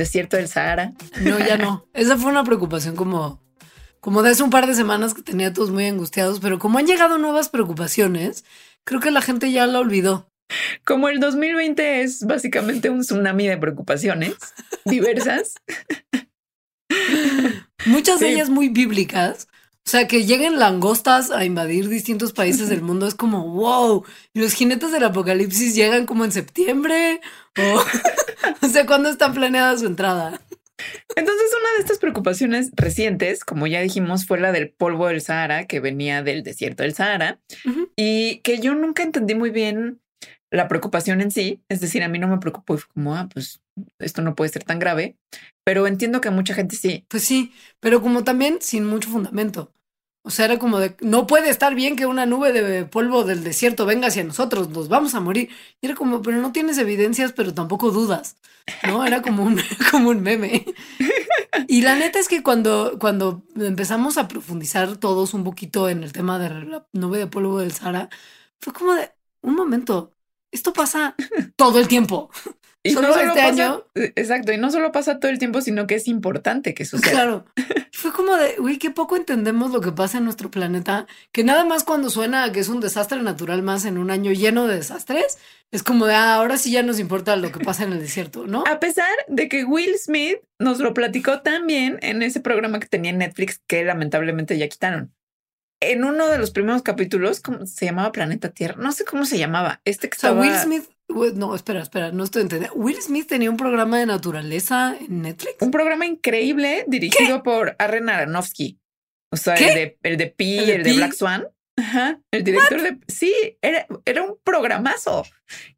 desierto del Sahara. No, ya no. Esa fue una preocupación como, como de hace un par de semanas que tenía todos muy angustiados, pero como han llegado nuevas preocupaciones, creo que la gente ya la olvidó. Como el 2020 es básicamente un tsunami de preocupaciones diversas. Muchas de ellas muy bíblicas. O sea, que lleguen langostas a invadir distintos países del mundo es como wow. Y los jinetes del apocalipsis llegan como en septiembre. O, o sea, ¿cuándo está planeada su entrada? Entonces, una de estas preocupaciones recientes, como ya dijimos, fue la del polvo del Sahara, que venía del desierto del Sahara, y que yo nunca entendí muy bien la preocupación en sí. Es decir, a mí no me preocupó, fue como, ah, pues esto no puede ser tan grave, pero entiendo que mucha gente sí. Pues sí, pero como también sin mucho fundamento. O sea, era como de, no puede estar bien que una nube de polvo del desierto venga hacia nosotros, nos vamos a morir. Y era como, pero no tienes evidencias, pero tampoco dudas, ¿no? Era como un, como un meme. Y la neta es que cuando, cuando empezamos a profundizar todos un poquito en el tema de la nube de polvo del Sahara, fue como de, un momento, esto pasa todo el tiempo. Y solo, este año. Exacto, y no solo pasa todo el tiempo, sino que es importante que suceda. Claro. Fue como de, uy, qué poco entendemos lo que pasa en nuestro planeta, que nada más cuando suena que es un desastre natural más en un año lleno de desastres, es como de, ah, ahora sí ya nos importa lo que pasa en el desierto, ¿no? A pesar de que Will Smith nos lo platicó también en ese programa que tenía en Netflix, que lamentablemente ya quitaron en uno de los primeros capítulos, ¿cómo se llamaba Planeta Tierra? No sé cómo se llamaba. Este que estaba... Will Smith. No, espera, espera, no estoy entendiendo. Will Smith tenía un programa de naturaleza en Netflix. Un programa increíble dirigido por Arren Aronofsky. O sea, el de, el de Pi, el de, Black Swan. Ajá, el director de... Sí, era, era un programazo.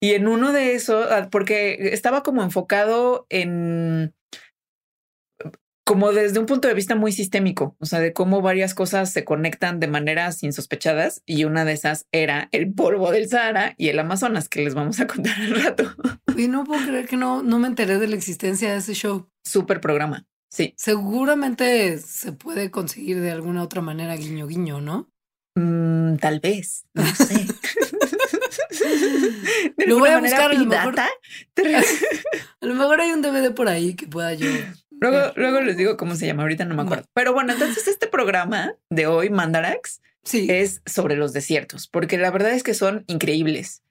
Y en uno de esos, ah, porque estaba como enfocado en como desde un punto de vista muy sistémico, o sea, de cómo varias cosas se conectan de maneras insospechadas y una de esas era el polvo del Sahara y el Amazonas, que les vamos a contar al rato. Y no puedo creer que no, no me enteré de la existencia de ese show. Súper programa, sí. Seguramente se puede conseguir de alguna otra manera guiño guiño, ¿no? Mm, tal vez, no sé. lo voy a buscar a lo, mejor, a lo mejor hay un DVD por ahí que pueda yo Luego, luego les digo cómo se llama, ahorita no me acuerdo. Pero bueno, entonces este programa de hoy, Mandarax, sí. es sobre los desiertos, porque la verdad es que son increíbles.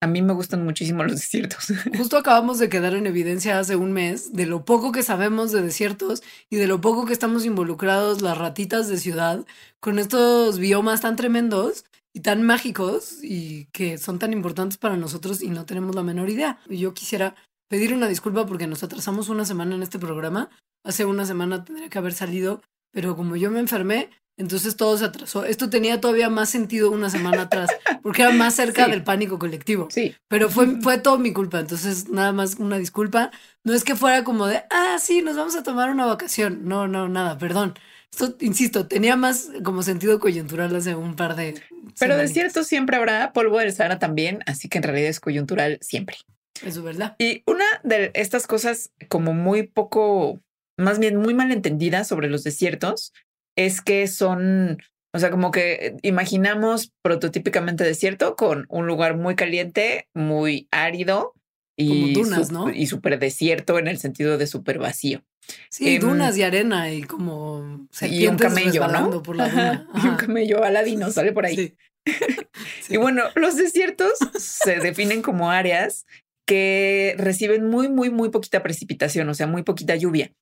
A mí me gustan muchísimo los desiertos. Justo acabamos de quedar en evidencia hace un mes de lo poco que sabemos de desiertos y de lo poco que estamos involucrados las ratitas de ciudad con estos biomas tan tremendos y tan mágicos y que son tan importantes para nosotros y no tenemos la menor idea. Yo quisiera pedir una disculpa porque nos atrasamos una semana en este programa. Hace una semana tendría que haber salido, pero como yo me enfermé, entonces todo se atrasó. Esto tenía todavía más sentido una semana atrás, porque era más cerca del pánico colectivo. Sí. Pero fue, fue todo mi culpa. Entonces, nada más una disculpa. No es que fuera como de, ah, sí, nos vamos a tomar una vacación. No, no, nada, perdón. Esto, insisto, tenía más como sentido coyuntural hace un par de. Pero de cierto siempre habrá polvo del Sahara también, así que en realidad es coyuntural siempre. Eso es verdad. Y una de estas cosas como muy poco, más bien muy malentendidas sobre los desiertos, es que son, o sea, como que imaginamos prototípicamente desierto con un lugar muy caliente, muy árido y, dunas, ¿no? y súper desierto en el sentido de súper vacío. Sí, em, dunas y arena y como y un camello, ¿no? Por la duna. Y un camello aladino sale por ahí. Y bueno, los desiertos se definen como áreas que reciben muy, muy, muy poquita precipitación, o sea, muy poquita lluvia.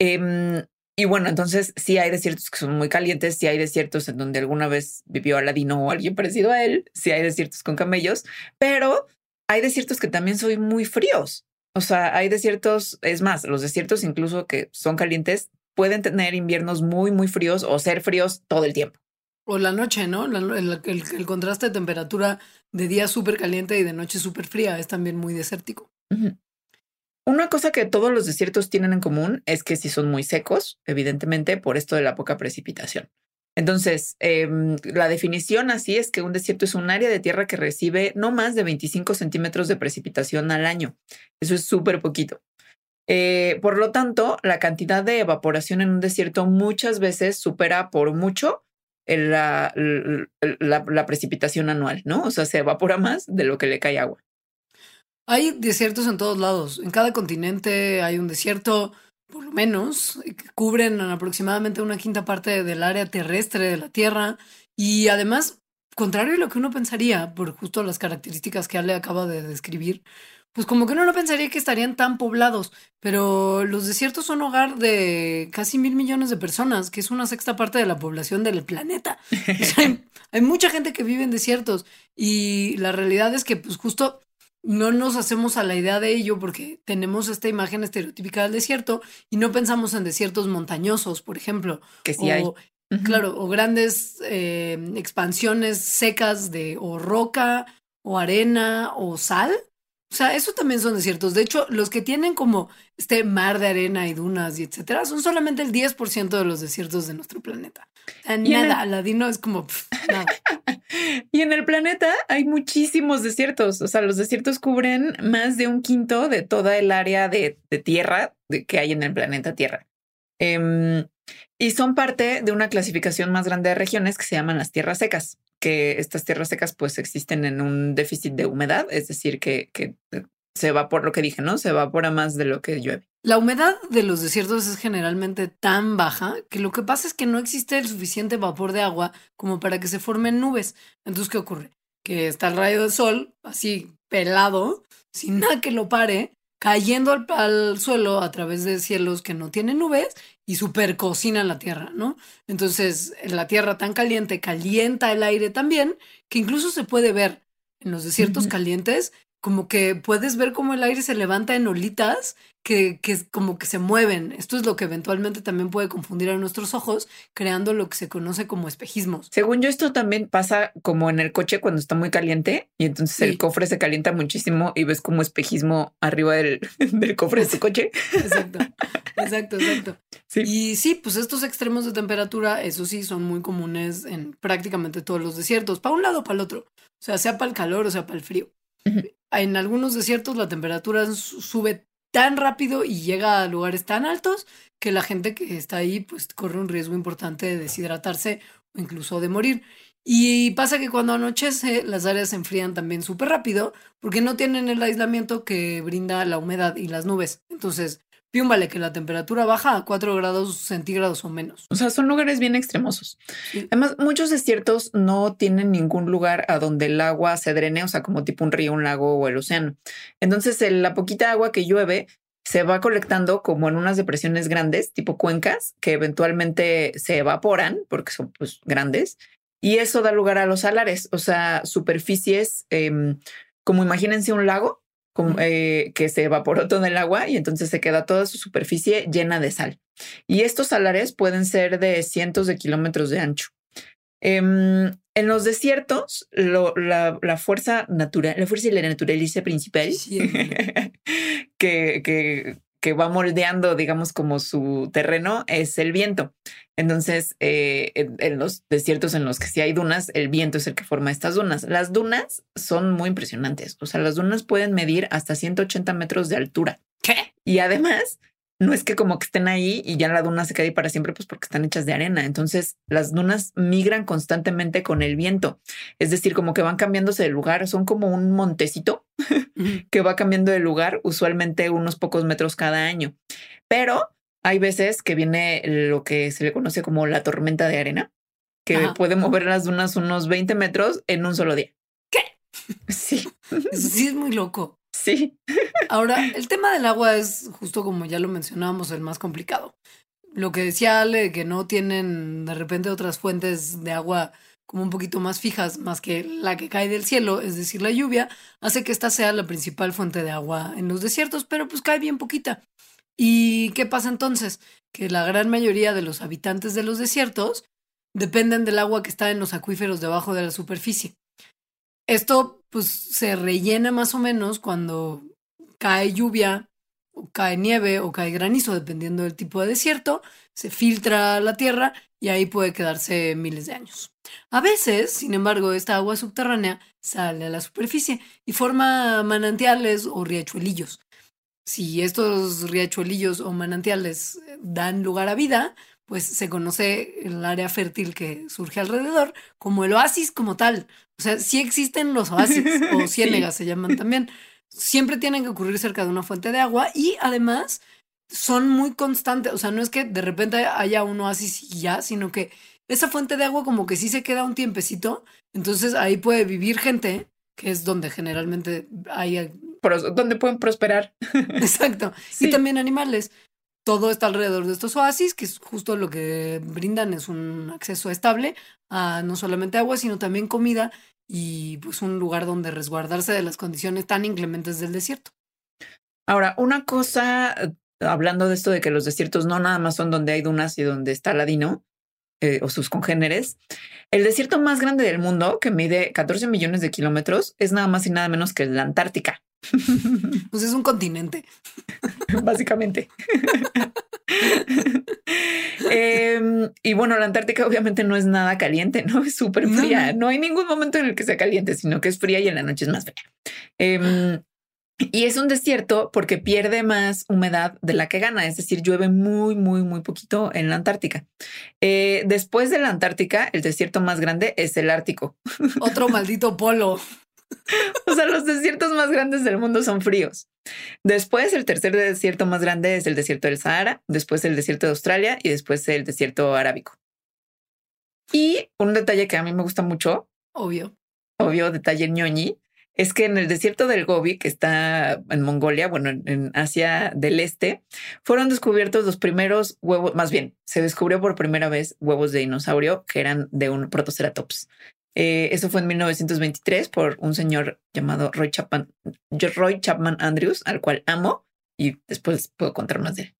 Em, y bueno, entonces sí hay desiertos que son muy calientes, sí hay desiertos en donde alguna vez vivió Aladino o alguien parecido a él, sí hay desiertos con camellos, pero hay desiertos que también son muy fríos. O sea, hay desiertos, es más, los desiertos incluso que son calientes pueden tener inviernos muy, muy fríos o ser fríos todo el tiempo. O la noche, ¿no? el, contraste de temperatura de día súper caliente y de noche súper fría es también muy desértico. Una cosa que todos los desiertos tienen en común es que si son muy secos, evidentemente, por esto de la poca precipitación. Entonces, em, la definición así es que un desierto es un área de tierra que recibe no más de 25 centímetros de precipitación al año. Eso es súper poquito. Eh, por lo tanto, la cantidad de evaporación en un desierto muchas veces supera por mucho la, la, precipitación anual, ¿no? O sea, se evapora más de lo que le cae agua. Hay desiertos en todos lados. En cada continente hay un desierto, por lo menos, que cubren aproximadamente una quinta parte del área terrestre de la Tierra. Y además, contrario a lo que uno pensaría, por justo las características que Ale acaba de describir, pues como que uno no pensaría que estarían tan poblados, pero los desiertos son hogar de casi mil millones de personas, que es una sexta parte de la población del planeta. hay, mucha gente que vive en desiertos y la realidad es que pues justo no nos hacemos a la idea de ello porque tenemos esta imagen estereotípica del desierto y no pensamos en desiertos montañosos, por ejemplo. Que sí hay. Claro, o grandes eh, expansiones secas de o roca o arena o sal o sea, eso también son desiertos. De hecho, los que tienen como este mar de arena y dunas y etcétera, son solamente el 10% de los desiertos de nuestro planeta. nada, Aladino es como nada. y en el planeta hay muchísimos desiertos. O sea, los desiertos cubren más de un quinto de toda el área de, tierra que hay en el planeta Tierra. Em, y son parte de una clasificación más grande de regiones que se llaman las tierras secas que estas tierras secas pues existen en un déficit de humedad, es decir, que, que se evapora lo que dije, ¿no? Se evapora más de lo que llueve. La humedad de los desiertos es generalmente tan baja que lo que pasa es que no existe el suficiente vapor de agua como para que se formen nubes. Entonces, ¿qué ocurre? Que está el rayo del sol, así pelado, sin nada que lo pare, cayendo al, suelo a través de cielos que no tienen nubes y super cocina la tierra, ¿no? Entonces, la tierra tan caliente calienta el aire también, que incluso se puede ver en los desiertos calientes como que puedes ver cómo el aire se levanta en olitas que, que como que se mueven. Esto es lo que eventualmente también puede confundir a nuestros ojos, creando lo que se conoce como espejismos. Según yo, esto también pasa como en el coche cuando está muy caliente y entonces el cofre se calienta muchísimo y ves como espejismo arriba del, del cofre de tu coche. Exacto, exacto, exacto. Y sí, pues estos extremos de temperatura, eso sí, son muy comunes en prácticamente todos los desiertos, para un lado o para el otro. O sea, sea para el calor o sea para el frío en algunos desiertos la temperatura sube tan rápido y llega a lugares tan altos que la gente que está ahí pues corre un riesgo importante de deshidratarse o incluso de morir. Y pasa que cuando anochece las áreas se enfrían también súper rápido porque no tienen el aislamiento que brinda la humedad y las nubes. Entonces vale que la temperatura baja a 4 grados centígrados o menos. O sea, son lugares bien extremosos. Además, muchos desiertos no tienen ningún lugar a donde el agua se drene, o sea, como tipo un río, un lago o el océano. Entonces, la poquita agua que llueve se va colectando como en unas depresiones grandes, tipo cuencas, que eventualmente se evaporan porque son pues, grandes. Y eso da lugar a los salares, o sea, superficies, em, como imagínense un lago, eh, que se evaporó todo el agua y entonces se queda toda su superficie llena de sal. Y estos salares pueden ser de cientos de kilómetros de ancho. Em, en los desiertos, la, fuerza natural, la fuerza y la naturaleza principal que, que, que va moldeando, digamos, como su terreno es el viento. Entonces, eh, en, los desiertos en los que sí hay dunas, el viento es el que forma estas dunas. Las dunas son muy impresionantes. O sea, las dunas pueden medir hasta 180 metros de altura. ¿Qué? Y además, no es que como que estén ahí y ya la duna se quede para siempre, pues porque están hechas de arena. Entonces las dunas migran constantemente con el viento. Es decir, como que van cambiándose de lugar. Son como un montecito que va cambiando de lugar, usualmente unos pocos metros cada año. Pero hay veces que viene lo que se le conoce como la tormenta de arena, que puede mover las dunas unos 20 metros en un solo día. ¿Qué? Sí. Eso sí es muy loco. Sí. Ahora, el tema del agua es justo como ya lo mencionábamos, el más complicado. Lo que decía Ale, que no tienen de repente otras fuentes de agua como un poquito más fijas, más que la que cae del cielo, es decir, la lluvia, hace que esta sea la principal fuente de agua en los desiertos, pero pues cae bien poquita. ¿Y qué pasa entonces? Que la gran mayoría de los habitantes de los desiertos dependen del agua que está en los acuíferos debajo de la superficie. Esto pues se rellena más o menos cuando cae lluvia, o cae nieve o cae granizo, dependiendo del tipo de desierto, se filtra la tierra y ahí puede quedarse miles de años. A veces, sin embargo, esta agua subterránea sale a la superficie y forma manantiales o riachuelillos. Si estos riachuelillos o manantiales dan lugar a vida, pues se conoce el área fértil que surge alrededor como el oasis como tal. O sea, sí existen los oasis o ciénegas se llaman también. Siempre tienen que ocurrir cerca de una fuente de agua y además son muy constantes. O sea, no es que de repente haya un oasis y ya, sino que esa fuente de agua como que sí se queda un tiempecito. Entonces ahí puede vivir gente, que es donde generalmente hay... Donde pueden prosperar. Exacto. Y también animales todo está alrededor de estos oasis, que es justo lo que brindan, es un acceso estable a no solamente agua, sino también comida y pues un lugar donde resguardarse de las condiciones tan inclementes del desierto. Ahora, una cosa, eh, hablando de esto de que los desiertos no nada más son donde hay dunas y donde está Ladino eh, o sus congéneres, el desierto más grande del mundo, que mide 14 millones de kilómetros, es nada más y nada menos que la Antártica. Pues es un continente. Básicamente. Em, y bueno, la Antártica obviamente no es nada caliente, ¿no? Es súper fría. No. hay ningún momento en el que sea caliente, sino que es fría y en la noche es más fría. Em, y es un desierto porque pierde más humedad de la que gana, es decir, llueve muy, muy, muy poquito en la Antártica. Eh, después de la Antártica, el desierto más grande es el Ártico. Otro maldito polo. o sea, los desiertos más grandes del mundo son fríos. Después, el tercer desierto más grande es el desierto del Sahara, después el desierto de Australia y después el desierto arábico. Y un detalle que a mí me gusta mucho. Obvio. Obvio, detalle ñoñi, es que en el desierto del Gobi, que está en Mongolia, bueno, en Asia del Este, fueron descubiertos los primeros huevos, más bien, se descubrió por primera vez huevos de dinosaurio que eran de un protoceratops. Eh, eso fue en 1923 por un señor llamado Roy Chapman, Roy Chapman Andrews, al cual amo y después puedo contar más de él.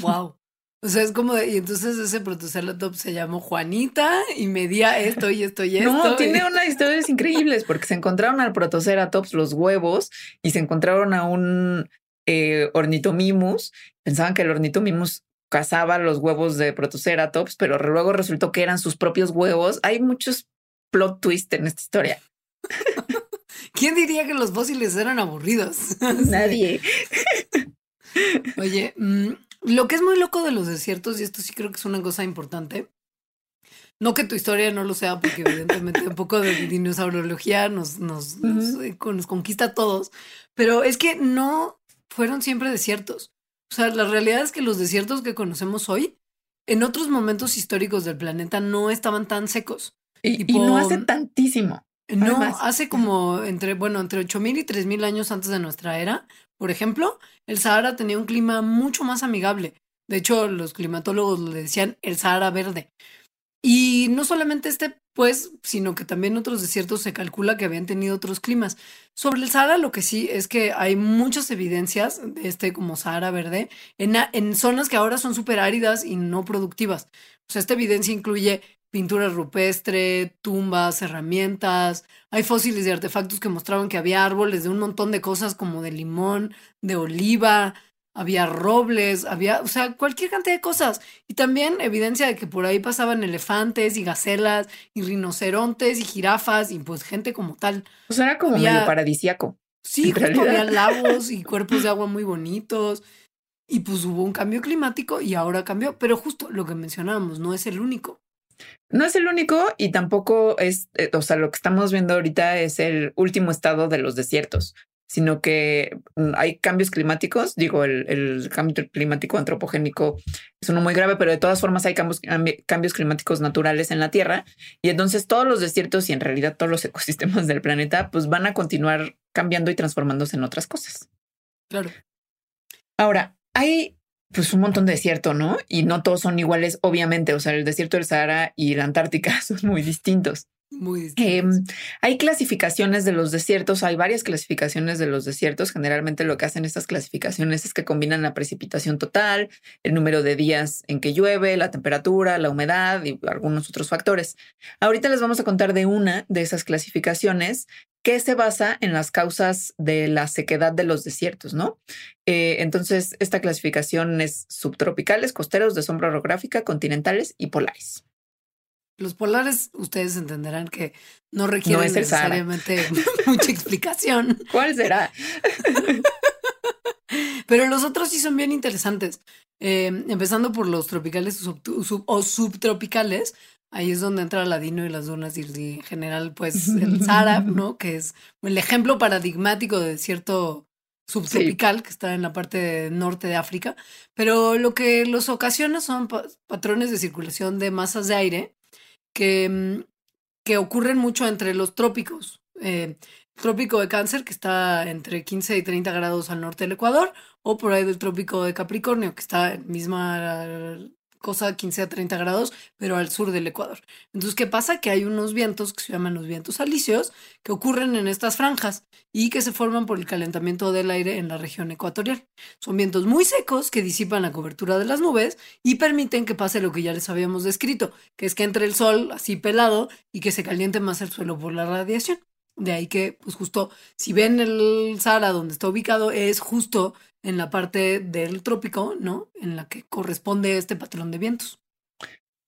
Wow. O sea, es como, y entonces ese Protoceratops se llamó Juanita y medía esto y esto y esto. No, tiene unas historias increíbles porque se encontraron al Protoceratops los huevos y se encontraron a un eh, ornitomimus. Pensaban que el ornitomimus cazaba los huevos de Protoceratops, pero luego resultó que eran sus propios huevos. Hay muchos plot twist en esta historia. ¿Quién diría que los fósiles eran aburridos? Nadie. Oye, mm, lo que es muy loco de los desiertos, y esto sí creo que es una cosa importante, no que tu historia no lo sea, porque evidentemente un poco de dinosaurología nos, nos, eh, nos, conquista a todos, pero es que no fueron siempre desiertos. O sea, la realidad es que los desiertos que conocemos hoy, en otros momentos históricos del planeta, no estaban tan secos. Y, no hace tantísimo. No, hace como entre, bueno, entre 8000 y 3000 años antes de nuestra era. Por ejemplo, el Sahara tenía un clima mucho más amigable. De hecho, los climatólogos le decían el Sahara verde. Y no solamente este, pues, sino que también otros desiertos se calcula que habían tenido otros climas. Sobre el Sahara, lo que sí es que hay muchas evidencias de este como Sahara verde en, en zonas que ahora son súper áridas y no productivas. O sea, esta evidencia incluye pintura rupestre, tumbas, herramientas. Hay fósiles de artefactos que mostraban que había árboles de un montón de cosas como de limón, de oliva, había robles, había, o sea, cualquier cantidad de cosas. Y también evidencia de que por ahí pasaban elefantes y gacelas y rinocerontes y jirafas y pues gente como tal. O sea, era como medio paradisiaco. Sí, había lagos y cuerpos de agua muy bonitos. Y pues hubo un cambio climático y ahora cambió. Pero justo lo que mencionábamos, no es el único. No es el único y tampoco es, eh, o sea, lo que estamos viendo ahorita es el último estado de los desiertos, sino que mm, hay cambios climáticos. Digo, el, cambio climático antropogénico es uno muy grave, pero de todas formas hay cambios, cambios climáticos naturales en la Tierra y entonces todos los desiertos y en realidad todos los ecosistemas del planeta pues van a continuar cambiando y transformándose en otras cosas. Claro. Ahora, hay pues un montón de desierto, ¿no? Y no todos son iguales, obviamente. O sea, el desierto del Sahara y la Antártica son muy distintos. Muy eh, hay clasificaciones de los desiertos, hay varias clasificaciones de los desiertos. Generalmente lo que hacen estas clasificaciones es que combinan la precipitación total, el número de días en que llueve, la temperatura, la humedad y algunos otros factores. Ahorita les vamos a contar de una de esas clasificaciones que se basa en las causas de la sequedad de los desiertos, ¿no? Eh, entonces, esta clasificación es subtropicales, costeros, de sombra orográfica, continentales y polares. Los polares, ustedes entenderán que no requieren necesariamente mucha explicación. ¿Cuál será? Pero los otros sí son bien interesantes. Eh, empezando por los tropicales o subtropicales, ahí es donde entra Ladino y las dunas y en general, pues el Sahara, ¿no? Que es el ejemplo paradigmático de desierto subtropical que está en la parte norte de África. Pero lo que los ocasiona son patrones de circulación de masas de aire que, mm, que ocurren mucho entre los trópicos. Eh, trópico de Cáncer, que está entre 15 y 30 grados al norte del Ecuador, o por ahí del trópico de Capricornio, que está en misma cosa 15 a 30 grados, pero al sur del Ecuador. Entonces, ¿qué pasa? Que hay unos vientos que se llaman los vientos alisios que ocurren en estas franjas y que se forman por el calentamiento del aire en la región ecuatorial. Son vientos muy secos que disipan la cobertura de las nubes y permiten que pase lo que ya les habíamos descrito, que es que entre el sol así pelado y que se caliente más el suelo por la radiación. De ahí que, pues justo, si ven el Sahara donde está ubicado, es justo en la parte del trópico, ¿no? En la que corresponde este patrón de vientos.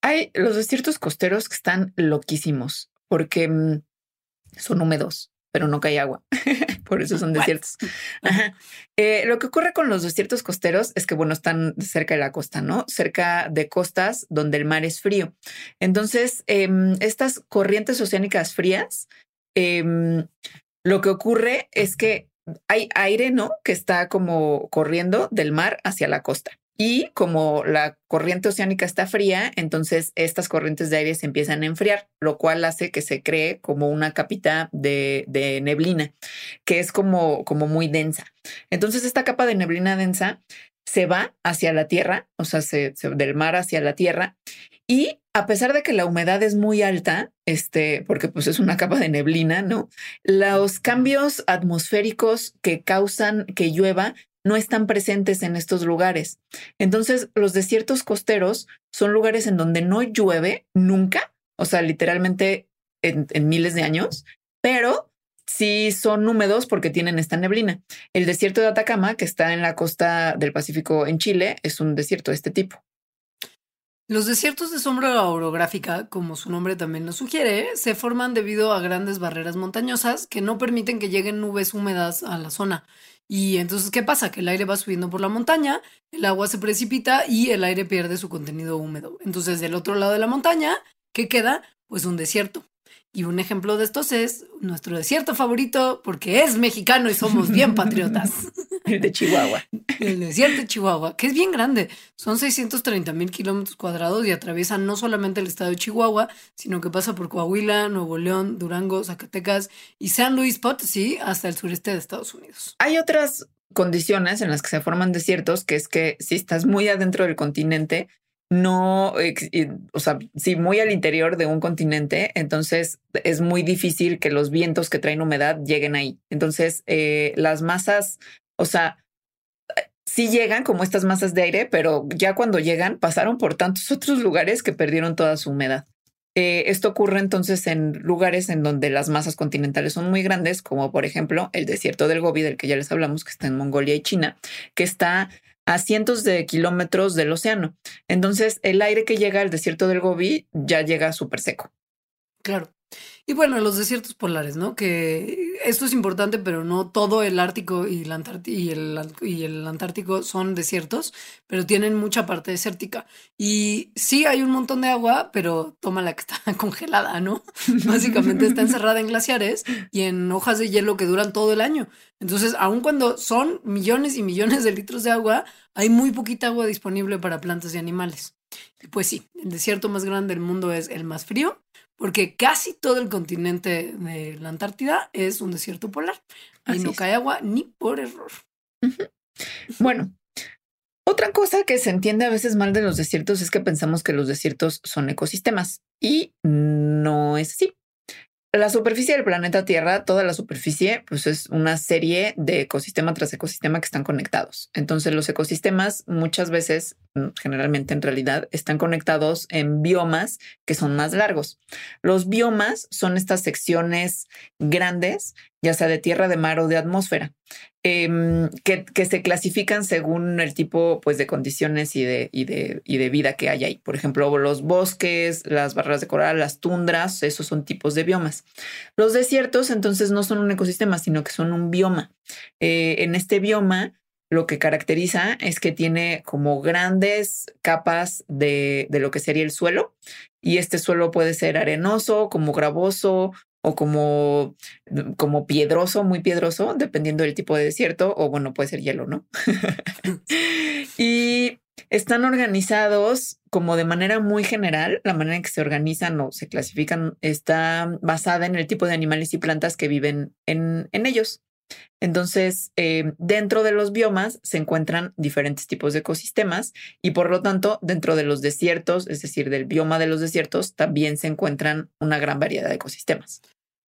Hay los desiertos costeros que están loquísimos porque mm, son húmedos, pero no cae agua. Por eso son desiertos. Eh, lo que ocurre con los desiertos costeros es que, bueno, están cerca de la costa, ¿no? Cerca de costas donde el mar es frío. Entonces, em, estas corrientes oceánicas frías Em, lo que ocurre es que hay aire, ¿no? Que está como corriendo del mar hacia la costa. Y como la corriente oceánica está fría, entonces estas corrientes de aire se empiezan a enfriar, lo cual hace que se cree como una capita de, neblina, que es como, como muy densa. Entonces esta capa de neblina densa se va hacia la tierra, o sea, del mar hacia la tierra, y a pesar de que la humedad es muy alta, este, porque pues es una capa de neblina, ¿no? Los cambios atmosféricos que causan que llueva no están presentes en estos lugares. Entonces, los desiertos costeros son lugares en donde no llueve nunca, o sea, literalmente en, en miles de años, pero sí son húmedos porque tienen esta neblina. El desierto de Atacama, que está en la costa del Pacífico en Chile, es un desierto de este tipo. Los desiertos de sombra orográfica, como su nombre también lo sugiere, se forman debido a grandes barreras montañosas que no permiten que lleguen nubes húmedas a la zona. Y entonces, ¿qué pasa? Que el aire va subiendo por la montaña, el agua se precipita y el aire pierde su contenido húmedo. Entonces, del otro lado de la montaña, ¿qué queda? Pues un desierto. Y un ejemplo de estos es nuestro desierto favorito, porque es mexicano y somos bien patriotas. El de Chihuahua. El desierto de Chihuahua, que es bien grande. Son 630 mil kilómetros cuadrados y atraviesa no solamente el estado de Chihuahua, sino que pasa por Coahuila, Nuevo León, Durango, Zacatecas y San Luis Potosí hasta el sureste de Estados Unidos. Hay otras condiciones en las que se forman desiertos, que es que si estás muy adentro del continente, no, o sea, sí, muy al interior de un continente, entonces es muy difícil que los vientos que traen humedad lleguen ahí. Entonces, eh, las masas, o sea, sí llegan como estas masas de aire, pero ya cuando llegan pasaron por tantos otros lugares que perdieron toda su humedad. Eh, esto ocurre entonces en lugares en donde las masas continentales son muy grandes, como por ejemplo el desierto del Gobi, del que ya les hablamos, que está en Mongolia y China, que está a cientos de kilómetros del océano. Entonces, el aire que llega al desierto del Gobi ya llega súper seco. Claro. Y bueno, los desiertos polares, ¿no? Que esto es importante, pero no todo el Ártico y el, y el, y el Antártico son desiertos, pero tienen mucha parte desértica. Y sí hay un montón de agua, pero toma la que está congelada, ¿no? Básicamente está encerrada en glaciares y en hojas de hielo que duran todo el año. Entonces, aun cuando son millones y millones de litros de agua, hay muy poquita agua disponible para plantas y animales. Y pues sí, el desierto más grande del mundo es el más frío porque casi todo el continente de la Antártida es un desierto polar. Ahí no cae agua ni por error. Bueno, otra cosa que se entiende a veces mal de los desiertos es que pensamos que los desiertos son ecosistemas y no es así. La superficie del planeta Tierra, toda la superficie, pues es una serie de ecosistema tras ecosistema que están conectados. Entonces los ecosistemas muchas veces, mm, generalmente en realidad, están conectados en biomas que son más largos. Los biomas son estas secciones grandes ya sea de tierra, de mar o de atmósfera, em, que, se clasifican según el tipo pues, de condiciones y de, y, de, y de vida que hay ahí. Por ejemplo, los bosques, las barreras de coral, las tundras, esos son tipos de biomas. Los desiertos entonces no son un ecosistema, sino que son un bioma. Eh, en este bioma lo que caracteriza es que tiene como grandes capas de, de, lo que sería el suelo y este suelo puede ser arenoso, como gravoso o como, como piedroso, muy piedroso, dependiendo del tipo de desierto, o bueno, puede ser hielo, ¿no? y están organizados como de manera muy general, la manera en que se organizan o se clasifican está basada en el tipo de animales y plantas que viven en, en ellos. Entonces, eh, dentro de los biomas se encuentran diferentes tipos de ecosistemas y por lo tanto, dentro de los desiertos, es decir, del bioma de los desiertos, también se encuentran una gran variedad de ecosistemas.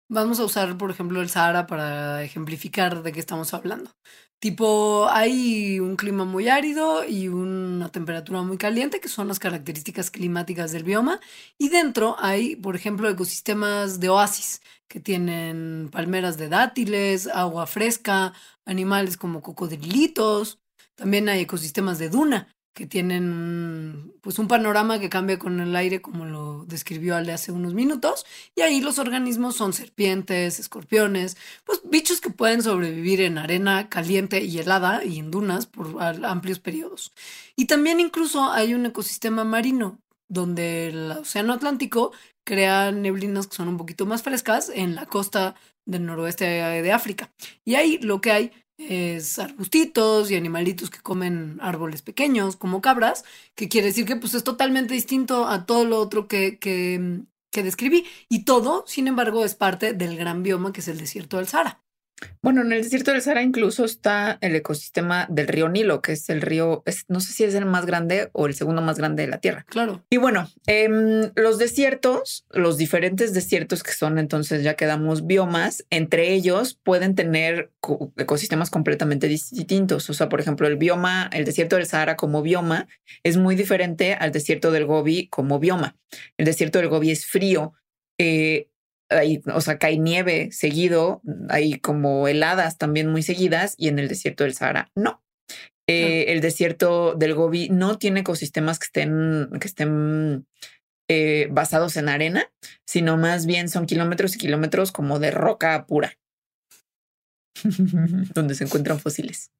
Vamos a usar, por ejemplo, el Sahara para ejemplificar de qué estamos hablando. Tipo, hay un clima muy árido y una temperatura muy caliente, que son las características climáticas del bioma. Y dentro hay, por ejemplo, ecosistemas de oasis, que tienen palmeras de dátiles, agua fresca, animales como cocodrilitos. También hay ecosistemas de duna, que tienen pues un panorama que cambia con el aire como lo describió Ale hace unos minutos y ahí los organismos son serpientes, escorpiones, pues bichos que pueden sobrevivir en arena caliente y helada y en dunas por amplios periodos. Y también incluso hay un ecosistema marino donde el océano Atlántico crea neblinas que son un poquito más frescas en la costa del noroeste de África. Y ahí lo que hay es arbustitos y animalitos que comen árboles pequeños, como cabras, que quiere decir que pues es totalmente distinto a todo lo otro que, que, que describí. Y todo, sin embargo, es parte del gran bioma que es el desierto del Sahara. Bueno, en el desierto del Sahara incluso está el ecosistema del río Nilo, que es el río, no sé si es el más grande o el segundo más grande de la Tierra. Claro. Y bueno, em, los desiertos, los diferentes desiertos que son entonces ya quedamos biomas, entre ellos pueden tener ecosistemas completamente distintos. O sea, por ejemplo, el bioma, el desierto del Sahara como bioma es muy diferente al desierto del Gobi como bioma. El desierto del Gobi es frío. Eh, o sea, cae nieve seguido, hay como heladas también muy seguidas y en el desierto del Sahara no. Eh, el desierto del Gobi no tiene ecosistemas que estén, que estén eh, basados en arena, sino más bien son kilómetros y kilómetros como de roca pura, donde se encuentran fósiles.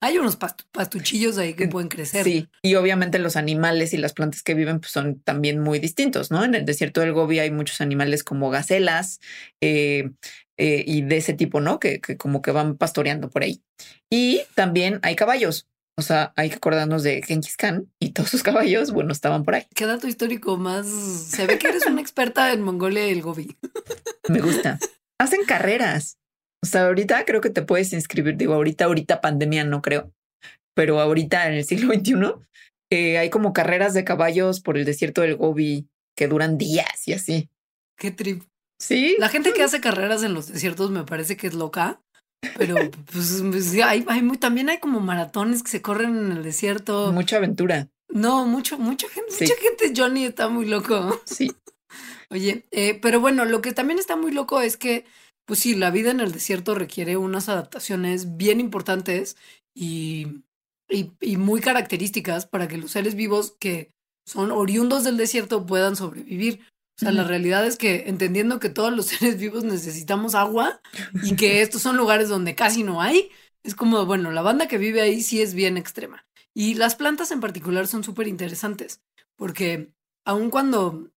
Hay unos pastuchillos ahí que pueden crecer. Sí, y obviamente los animales y las plantas que viven pues, son también muy distintos, ¿no? En el desierto del Gobi hay muchos animales como gacelas eh, eh, y de ese tipo, ¿no? Que, como que van pastoreando por ahí. Y también hay caballos. O sea, hay que acordarnos de Genghis Khan y todos sus caballos, bueno, estaban por ahí. ¿Qué dato histórico más? Se ve que eres una experta en Mongolia y el Gobi. Me gusta. Hacen carreras. O sea, ahorita creo que te puedes inscribir, digo, ahorita, ahorita pandemia no creo, pero ahorita en el siglo XXI eh, hay como carreras de caballos por el desierto del Gobi que duran días y así. Qué trip. Sí. La gente que hace carreras en los desiertos me parece que es loca, pero pues, pues hay, hay muy, también hay como maratones que se corren en el desierto. Mucha aventura. No, mucho, mucha gente, mucha gente, Johnny está muy loco. Sí. Oye, eh, pero bueno, lo que también está muy loco es que pues sí, la vida en el desierto requiere unas adaptaciones bien importantes y, y, muy características para que los seres vivos que son oriundos del desierto puedan sobrevivir. O sea, la realidad es que entendiendo que todos los seres vivos necesitamos agua y que estos son lugares donde casi no hay, es como, bueno, la banda que vive ahí sí es bien extrema. Y las plantas en particular son súper interesantes, porque aun cuando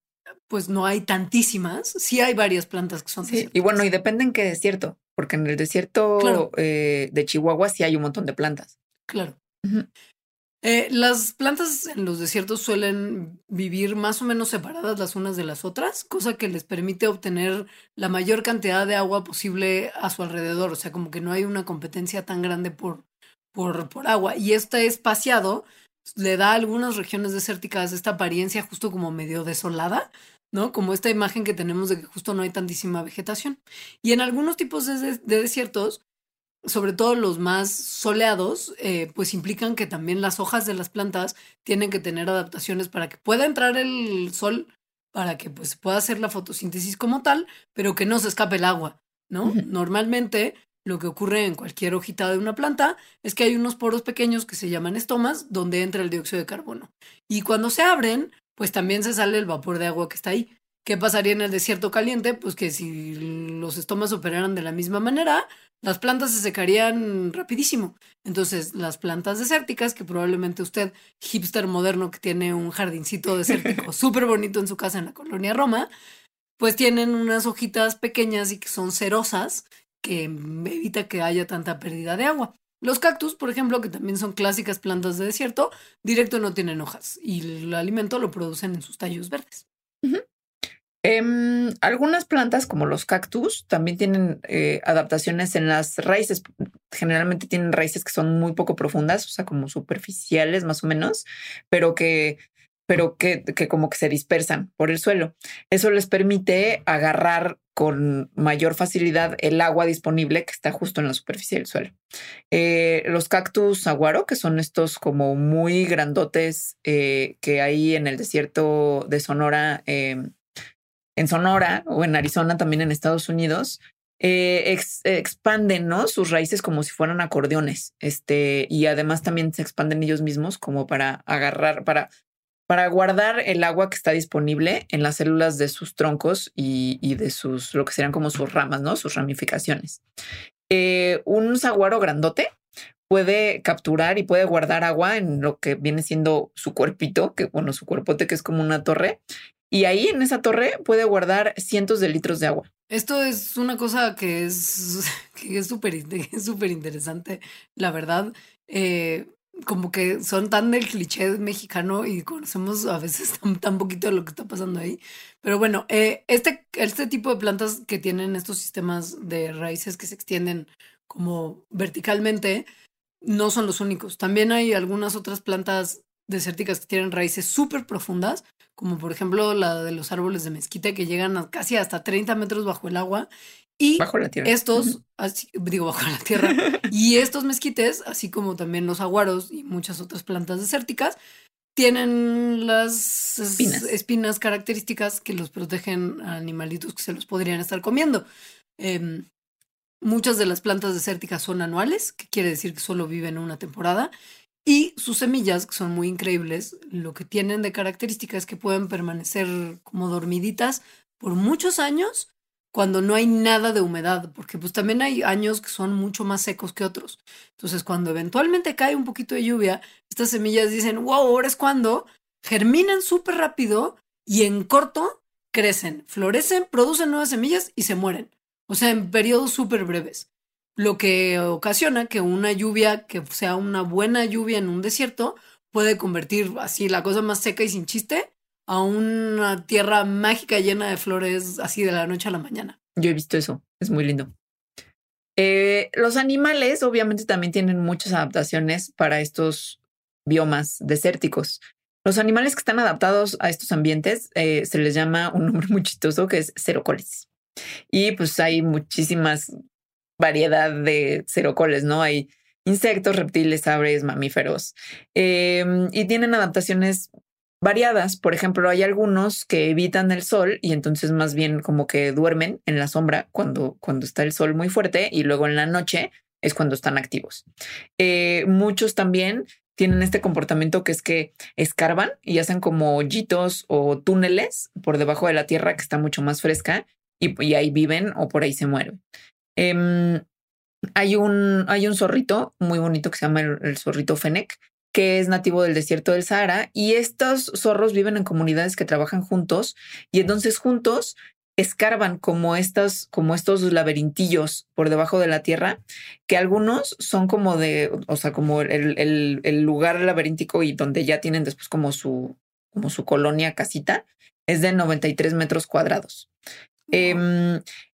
pues no hay tantísimas. Sí hay varias plantas que son sí, Y bueno, y depende en qué desierto, porque en el desierto eh, de Chihuahua sí hay un montón de plantas. Claro. Eh, las plantas en los desiertos suelen vivir más o menos separadas las unas de las otras, cosa que les permite obtener la mayor cantidad de agua posible a su alrededor. O sea, como que no hay una competencia tan grande por, por, por agua. Y este espaciado le da a algunas regiones desérticas esta apariencia justo como medio desolada, ¿no? Como esta imagen que tenemos de que justo no hay tantísima vegetación. Y en algunos tipos de, desiertos, sobre todo los más soleados, eh, pues implican que también las hojas de las plantas tienen que tener adaptaciones para que pueda entrar el sol, para que pues pueda hacer la fotosíntesis como tal, pero que no se escape el agua, ¿no? Normalmente lo que ocurre en cualquier hojita de una planta es que hay unos poros pequeños que se llaman estomas donde entra el dióxido de carbono. Y cuando se abren, pues también se sale el vapor de agua que está ahí. ¿Qué pasaría en el desierto caliente? Pues que si los estomas operaran de la misma manera, las plantas se secarían rapidísimo. Entonces, las plantas desérticas, que probablemente usted, hipster moderno que tiene un jardincito desértico súper bonito en su casa en la colonia Roma, pues tienen unas hojitas pequeñas y que son cerosas, que evita que haya tanta pérdida de agua. Los cactus, por ejemplo, que también son clásicas plantas de desierto, directo no tienen hojas y el alimento lo producen en sus tallos verdes. Em, algunas plantas, como los cactus, también tienen eh, adaptaciones en las raíces. Generalmente tienen raíces que son muy poco profundas, o sea, como superficiales más o menos, pero que, pero que, que como que se dispersan por el suelo. Eso les permite agarrar con mayor facilidad el agua disponible que está justo en la superficie del suelo. Eh, los cactus aguaro, que son estos como muy grandotes eh, que hay en el desierto de Sonora, em, en Sonora o en Arizona, también en Estados Unidos, eh, expanden ¿no? sus raíces como si fueran acordeones. Este, y además también se expanden ellos mismos como para agarrar, para, para guardar el agua que está disponible en las células de sus troncos y, de sus, lo que serían como sus ramas, ¿no? Sus ramificaciones. Eh, un saguaro grandote puede capturar y puede guardar agua en lo que viene siendo su cuerpito, que bueno, su cuerpote que es como una torre, y ahí en esa torre puede guardar cientos de litros de agua. Esto es una cosa que es que es súper interesante, la verdad. Eh, como que son tan del cliché mexicano y conocemos a veces tan, poquito de lo que está pasando ahí. Pero bueno, eh, este, este tipo de plantas que tienen estos sistemas de raíces que se extienden como verticalmente no son los únicos. También hay algunas otras plantas desérticas que tienen raíces súper profundas, como por ejemplo la de los árboles de mezquite que llegan a casi hasta 30 metros bajo el agua. Y bajo la tierra. estos, digo, bajo la tierra. y estos mezquites, así como también los aguaros y muchas otras plantas desérticas, tienen las espinas, características que los protegen a animalitos que se los podrían estar comiendo. Em, muchas de las plantas desérticas son anuales, que quiere decir que solo viven una temporada. Y sus semillas, que son muy increíbles, lo que tienen de característica es que pueden permanecer como dormiditas por muchos años cuando no hay nada de humedad, porque pues también hay años que son mucho más secos que otros. Entonces, cuando eventualmente cae un poquito de lluvia, estas semillas dicen, wow, ahora es cuando germinan súper rápido y en corto crecen, florecen, producen nuevas semillas y se mueren. O sea, en periodos súper breves lo que ocasiona que una lluvia, que sea una buena lluvia en un desierto, puede convertir así la cosa más seca y sin chiste a una tierra mágica llena de flores así de la noche a la mañana. Yo he visto eso, es muy lindo. Eh, los animales obviamente también tienen muchas adaptaciones para estos biomas desérticos. Los animales que están adaptados a estos ambientes eh, se les llama un nombre muy chistoso que es cerocoles. Y pues hay muchísimas variedad de cerocoles, ¿no? Hay insectos, reptiles, aves, mamíferos em, y tienen adaptaciones variadas. Por ejemplo, hay algunos que evitan el sol y entonces más bien como que duermen en la sombra cuando, cuando está el sol muy fuerte y luego en la noche es cuando están activos. Eh, muchos también tienen este comportamiento que es que escarban y hacen como hoyitos o túneles por debajo de la tierra que está mucho más fresca y, ahí viven o por ahí se mueren. Em, hay, un, hay un zorrito muy bonito que se llama el, zorrito Fennec, que es nativo del desierto del Sahara, y estos zorros viven en comunidades que trabajan juntos, y entonces juntos escarban como estas, como estos laberintillos por debajo de la tierra, que algunos son como de, o sea, como el, el, el lugar laberíntico y donde ya tienen después como su, como su colonia casita, es de 93 metros cuadrados.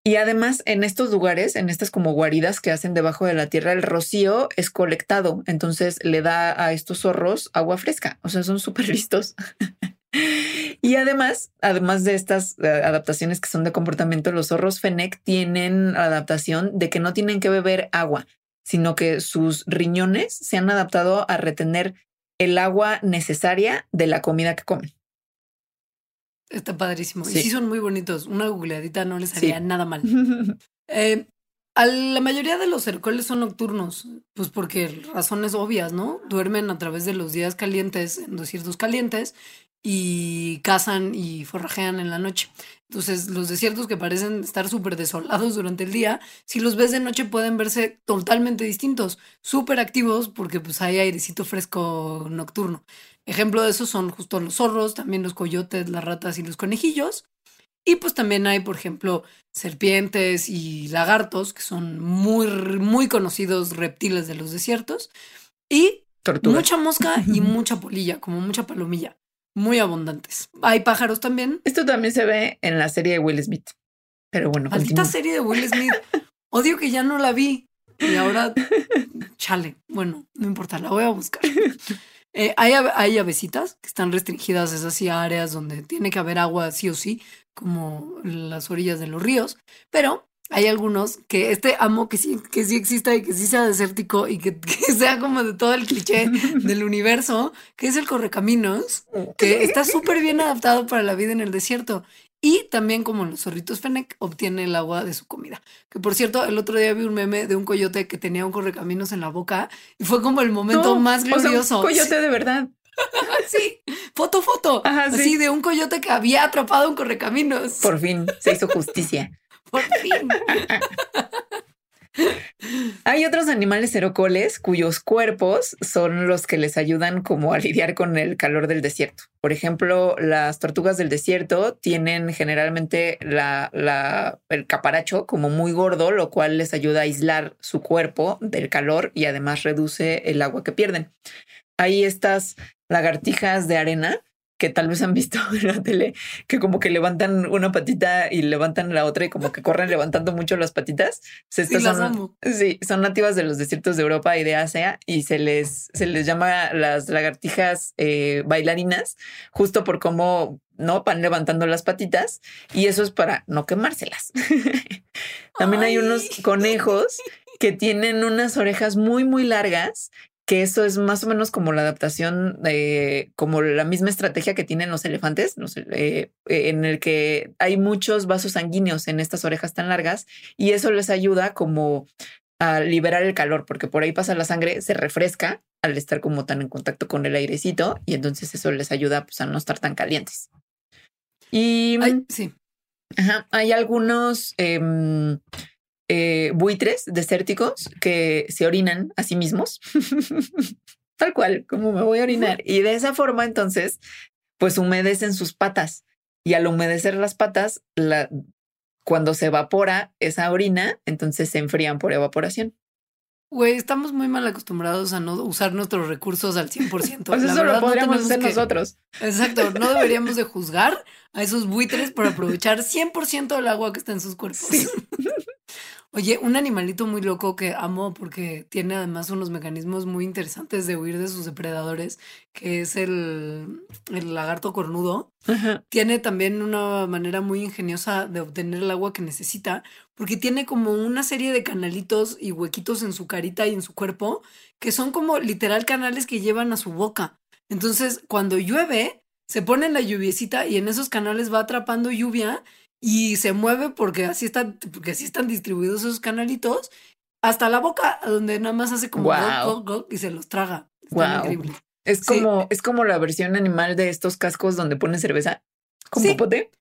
Y además, en estos lugares, en estas como guaridas que hacen debajo de la tierra, el rocío es colectado. Entonces le da a estos zorros agua fresca. O sea, son súper listos. y además, además de estas eh, adaptaciones que son de comportamiento, los zorros Fennec tienen adaptación de que no tienen que beber agua, sino que sus riñones se han adaptado a retener el agua necesaria de la comida que comen. Está padrísimo. Y sí son muy bonitos. Una googleadita no les haría nada mal. eh, a la mayoría de los cercoles son nocturnos, pues porque razones obvias, ¿no? Duermen a través de los días calientes, en desiertos calientes, y cazan y forrajean en la noche. Entonces, los desiertos que parecen estar súper desolados durante el día, si los ves de noche pueden verse totalmente distintos, súper activos porque pues hay airecito fresco nocturno. Ejemplo de eso son justo los zorros, también los coyotes, las ratas y los conejillos. Y pues también hay, por ejemplo, serpientes y lagartos, que son muy, muy conocidos reptiles de los desiertos. Y mucha mosca y mucha polilla, como mucha palomilla muy abundantes. Hay pájaros también. Esto también se ve en la serie de Will Smith. Pero bueno. Maldita serie de Will Smith. Odio que ya no la vi. Y ahora, chale. Bueno, no importa, la voy a buscar. Eh, hay, hay avesitas que están restringidas, es así, a áreas donde tiene que haber agua sí o sí, como las orillas de los ríos. Pero hay algunos que este amo que sí, que sí exista y que sí sea desértico y que, sea como de todo el cliché del universo, que es el correcaminos, que está súper bien adaptado para la vida en el desierto. Y también como los zorritos Fennec obtiene el agua de su comida. Que por cierto, el otro día vi un meme de un coyote que tenía un correcaminos en la boca y fue como el momento más glorioso. un coyote de verdad. sí, foto, foto. Así de un coyote que había atrapado un correcaminos. Por fin se hizo justicia. Por fin. Hay otros animales cerocoles cuyos cuerpos son los que les ayudan como a lidiar con el calor del desierto. Por ejemplo, las tortugas del desierto tienen generalmente la, el caparacho como muy gordo, lo cual les ayuda a aislar su cuerpo del calor y además reduce el agua que pierden. Hay estas lagartijas de arena que tal vez han visto en la tele, que como que levantan una patita y levantan la otra y como que corren levantando mucho las patitas. sí, son, sí, son nativas de los desiertos de Europa y de Asia y se les, se les llama las lagartijas eh, bailarinas, justo por cómo no van levantando las patitas y eso es para no quemárselas. También hay unos conejos que tienen unas orejas muy, muy largas que eso es más o menos como la adaptación de, como la misma estrategia que tienen los elefantes, eh, en el que hay muchos vasos sanguíneos en estas orejas tan largas y eso les ayuda como a liberar el calor, porque por ahí pasa la sangre, se refresca al estar como tan en contacto con el airecito y entonces eso les ayuda pues, a no estar tan calientes. Y sí. hay algunos em, eh, buitres desérticos que se orinan a sí mismos, tal cual, como me voy a orinar. Y de esa forma, entonces, pues humedecen sus patas. Y al humedecer las patas, la, cuando se evapora esa orina, entonces se enfrían por evaporación. Güey, estamos muy mal acostumbrados a no usar nuestros recursos al 100%. Pues eso lo podríamos hacer nosotros. Exacto, no deberíamos de juzgar a esos buitres por aprovechar 100% del agua que está en sus cuerpos. Oye, un animalito muy loco que amo porque tiene además unos mecanismos muy interesantes de huir de sus depredadores, que es el, el lagarto cornudo. Tiene también una manera muy ingeniosa de obtener el agua que necesita, porque tiene como una serie de canalitos y huequitos en su carita y en su cuerpo, que son como literal canales que llevan a su boca. Entonces, cuando llueve, se pone en la lluviecita y en esos canales va atrapando lluvia y se mueve porque así están, porque así están distribuidos esos canalitos hasta la boca, donde nada más hace como y se los traga. increíble. Es como, es como la versión animal de estos cascos donde ponen cerveza con popote.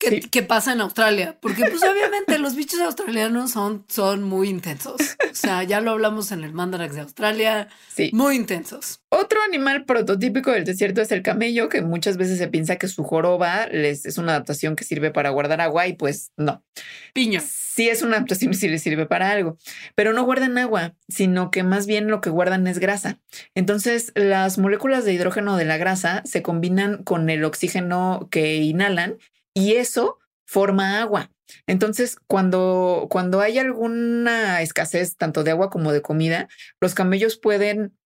¿Qué, pasa en Australia? Porque pues obviamente los bichos australianos son, son muy intensos. O sea, ya lo hablamos en el Mandarax de Australia. Sí. Muy intensos. Otro animal prototípico del desierto es el camello, que muchas veces se piensa que su joroba les, es una adaptación que sirve para guardar agua y pues no. Piña. Sí es una adaptación si les sirve para algo, pero no guardan agua, sino que más bien lo que guardan es grasa. Entonces las moléculas de hidrógeno de la grasa se combinan con el oxígeno que inhalan y eso forma agua. Entonces, cuando, cuando hay alguna escasez tanto de agua como de comida, los camellos pueden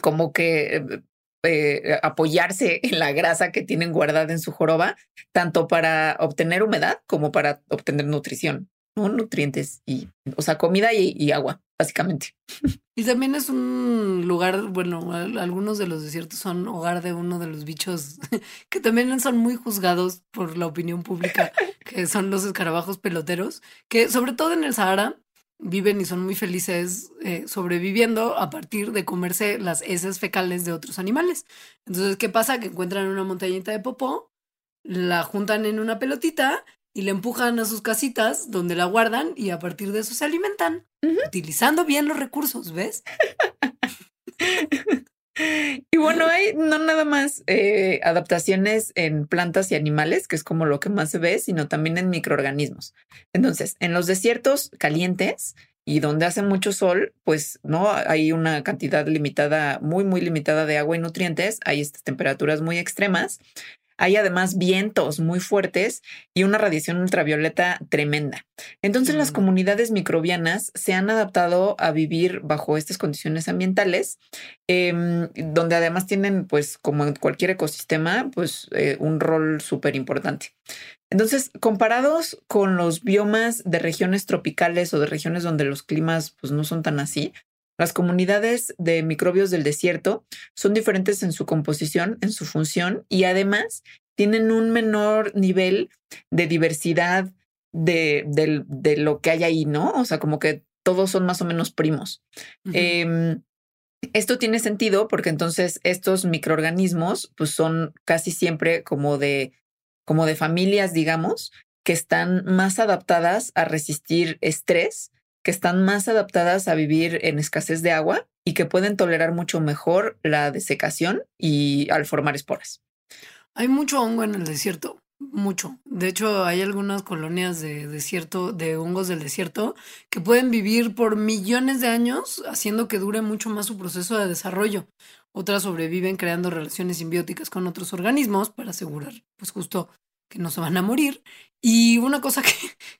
como que eh, eh, apoyarse en la grasa que tienen guardada en su joroba, tanto para obtener humedad como para obtener nutrición, ¿no? nutrientes y, o sea, comida y agua básicamente. Y también es un lugar, bueno, algunos de los desiertos son hogar de uno de los bichos que también son muy juzgados por la opinión pública, que son los escarabajos peloteros, que sobre todo en el Sahara viven y son muy felices eh, sobreviviendo a partir de comerse las heces fecales de otros animales. Entonces, ¿qué pasa? Que encuentran una montañita de popó la juntan en una pelotita y la empujan a sus casitas donde la guardan y a partir de eso se alimentan, utilizando bien los recursos, ¿ves? Y bueno, hay no nada más eh, adaptaciones en plantas y animales, que es como lo que más se ve, sino también en microorganismos. Entonces, en los desiertos calientes y donde hace mucho sol, pues no hay una cantidad limitada, muy, muy limitada de agua y nutrientes, hay estas temperaturas muy extremas. Hay además vientos muy fuertes y una radiación ultravioleta tremenda. Entonces las comunidades microbianas se han adaptado a vivir bajo estas condiciones ambientales, em, donde además tienen, pues como en cualquier ecosistema, pues eh, un rol súper importante. Entonces, comparados con los biomas de regiones tropicales o de regiones donde los climas pues, no son tan así, las comunidades de microbios del desierto son diferentes en su composición, en su función y además tienen un menor nivel de diversidad de, lo que hay ahí, ¿no? O sea, como que todos son más o menos primos. Em, esto tiene sentido porque entonces estos microorganismos pues son casi siempre como de, como de familias, digamos, que están más adaptadas a resistir estrés que están más adaptadas a vivir en escasez de agua y que pueden tolerar mucho mejor la desecación y al formar esporas. Hay mucho hongo en el desierto, mucho. De hecho, hay algunas colonias de desierto, de hongos del desierto, que pueden vivir por millones de años, haciendo que dure mucho más su proceso de desarrollo. Otras sobreviven creando relaciones simbióticas con otros organismos para asegurar, pues justo que no se van a morir. Y una cosa que,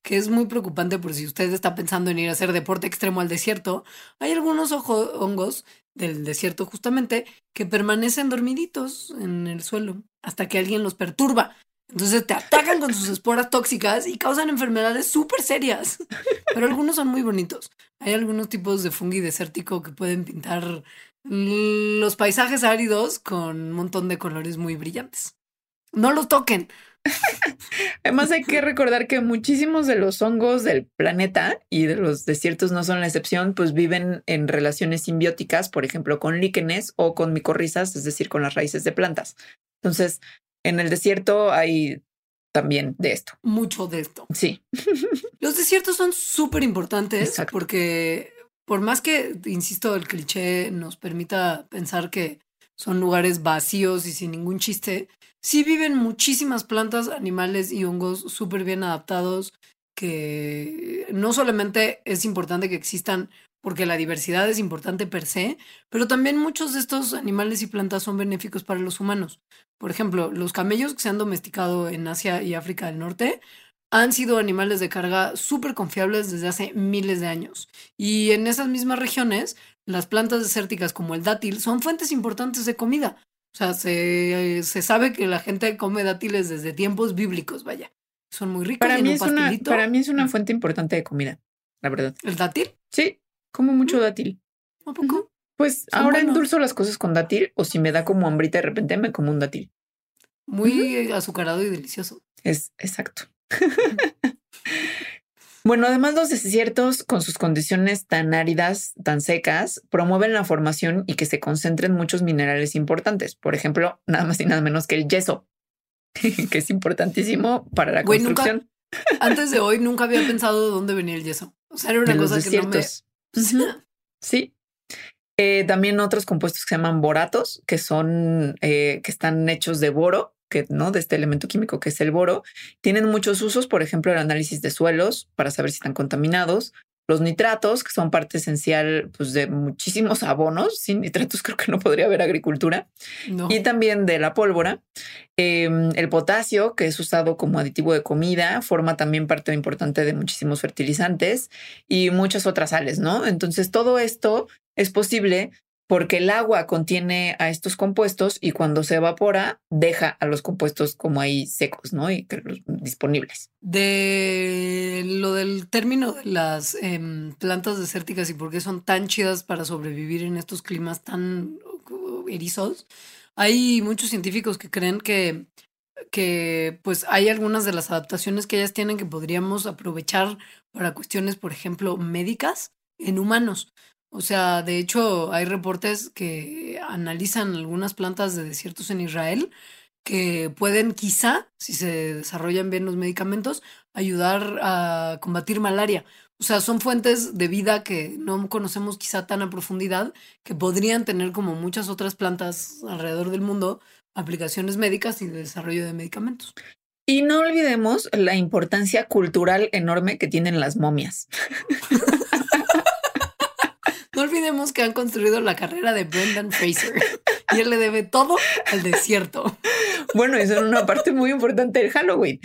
que, es muy preocupante por si usted está pensando en ir a hacer deporte extremo al desierto, hay algunos hongos del desierto justamente que permanecen dormiditos en el suelo hasta que alguien los perturba. Entonces te atacan con sus esporas tóxicas y causan enfermedades súper serias. Pero algunos son muy bonitos. Hay algunos tipos de fungi desértico que pueden pintar los paisajes áridos con un montón de colores muy brillantes. No los toquen. Además hay que recordar que muchísimos de los hongos del planeta y de los desiertos no son la excepción, pues viven en relaciones simbióticas, por ejemplo, con líquenes o con micorrizas, es decir, con las raíces de plantas. Entonces, en el desierto hay también de esto. Mucho de esto. Sí. Los desiertos son súper importantes porque por más que, insisto, el cliché nos permita pensar que son lugares vacíos y sin ningún chiste, sí viven muchísimas plantas, animales y hongos súper bien adaptados, que no solamente es importante que existan porque la diversidad es importante per se, pero también muchos de estos animales y plantas son benéficos para los humanos. Por ejemplo, los camellos que se han domesticado en Asia y África del Norte han sido animales de carga súper confiables desde hace miles de años. Y en esas mismas regiones, las plantas desérticas como el dátil son fuentes importantes de comida. O sea, se, sabe que la gente come dátiles desde tiempos bíblicos, vaya. Son muy ricos. Para, mí, es una, para mí es una mm. fuente importante de comida, la verdad. ¿El dátil? Sí, como mucho mm. dátil. ¿A poco? Pues ahora endulzo las cosas con dátil o si me da como hambrita de repente me como un dátil. Muy azucarado y delicioso. Es exacto. Bueno, además los desiertos, con sus condiciones tan áridas, tan secas, promueven la formación y que se concentren muchos minerales importantes. Por ejemplo, nada más y nada menos que el yeso, que es importantísimo para la construcción. antes de hoy nunca había pensado de dónde venía el yeso. O sea, era una cosa que no me... Sí. Eh, también otros compuestos que se llaman boratos, que son, eh, que están hechos de boro, que, ¿no? De este elemento químico que es el boro. Tienen muchos usos, por ejemplo, el análisis de suelos para saber si están contaminados. Los nitratos, que son parte esencial pues, de muchísimos abonos. Sin nitratos creo que no podría haber agricultura. Y también de la pólvora. Em, el potasio, que es usado como aditivo de comida, forma también parte importante de muchísimos fertilizantes y muchas otras sales, ¿no? Entonces, todo esto es posible porque el agua contiene a estos compuestos y cuando se evapora deja a los compuestos como ahí secos, ¿no? Y disponibles. De lo del término de las em, plantas desérticas y por qué son tan chidas para sobrevivir en estos climas tan erizos, hay muchos científicos que creen que que pues hay algunas de las adaptaciones que ellas tienen que podríamos aprovechar para cuestiones, por ejemplo, médicas en humanos. O sea, de hecho, hay reportes que analizan algunas plantas de desiertos en Israel que pueden quizá, si se desarrollan bien los medicamentos, ayudar a combatir malaria. O sea, son fuentes de vida que no conocemos quizá tan a profundidad, que podrían tener como muchas otras plantas alrededor del mundo, aplicaciones médicas y de desarrollo de medicamentos. Y no olvidemos la importancia cultural enorme que tienen las momias. no olvidemos que han construido la carrera de Brendan Fraser y él le debe todo al desierto. Bueno, eso es una parte muy importante del Halloween.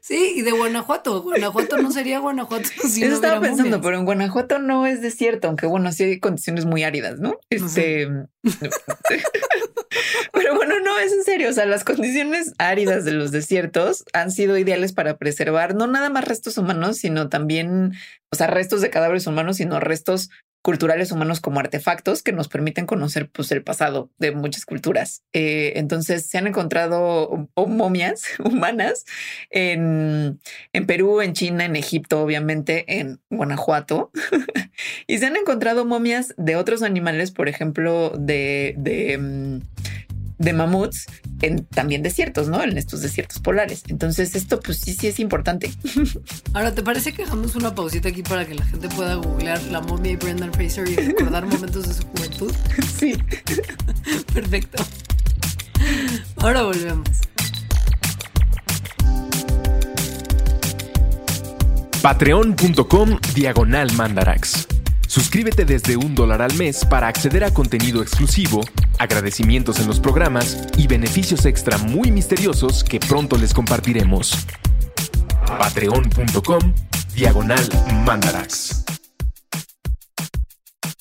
Sí, y de Guanajuato. Guanajuato no sería Guanajuato. Si Eso estaba pensando, pero en Guanajuato no es desierto, aunque bueno, sí hay condiciones muy áridas, ¿no? Este. pero bueno, no es en serio. O sea, las condiciones áridas de los desiertos han sido ideales para preservar no nada más restos humanos, sino también, o sea, restos de cadáveres humanos, sino restos culturales humanos como artefactos que nos permiten conocer pues, el pasado de muchas culturas. Eh, entonces se han encontrado momias humanas en, en, Perú, en China, en Egipto, obviamente, en Guanajuato. y se han encontrado momias de otros animales, por ejemplo, de, mm, de mamuts en también desiertos, ¿no? En estos desiertos polares. Entonces, esto pues sí, sí es importante. Ahora, ¿te parece que hagamos una pausita aquí para que la gente pueda googlear la momia y Brendan Fraser y recordar momentos de su juventud? Sí. Perfecto. Ahora volvemos. Patreon.com Diagonal Mandarax. Suscríbete desde un dólar al mes para acceder a contenido exclusivo, agradecimientos en los programas y beneficios extra muy misteriosos que pronto les compartiremos. Patreon.com Diagonal Mandarax.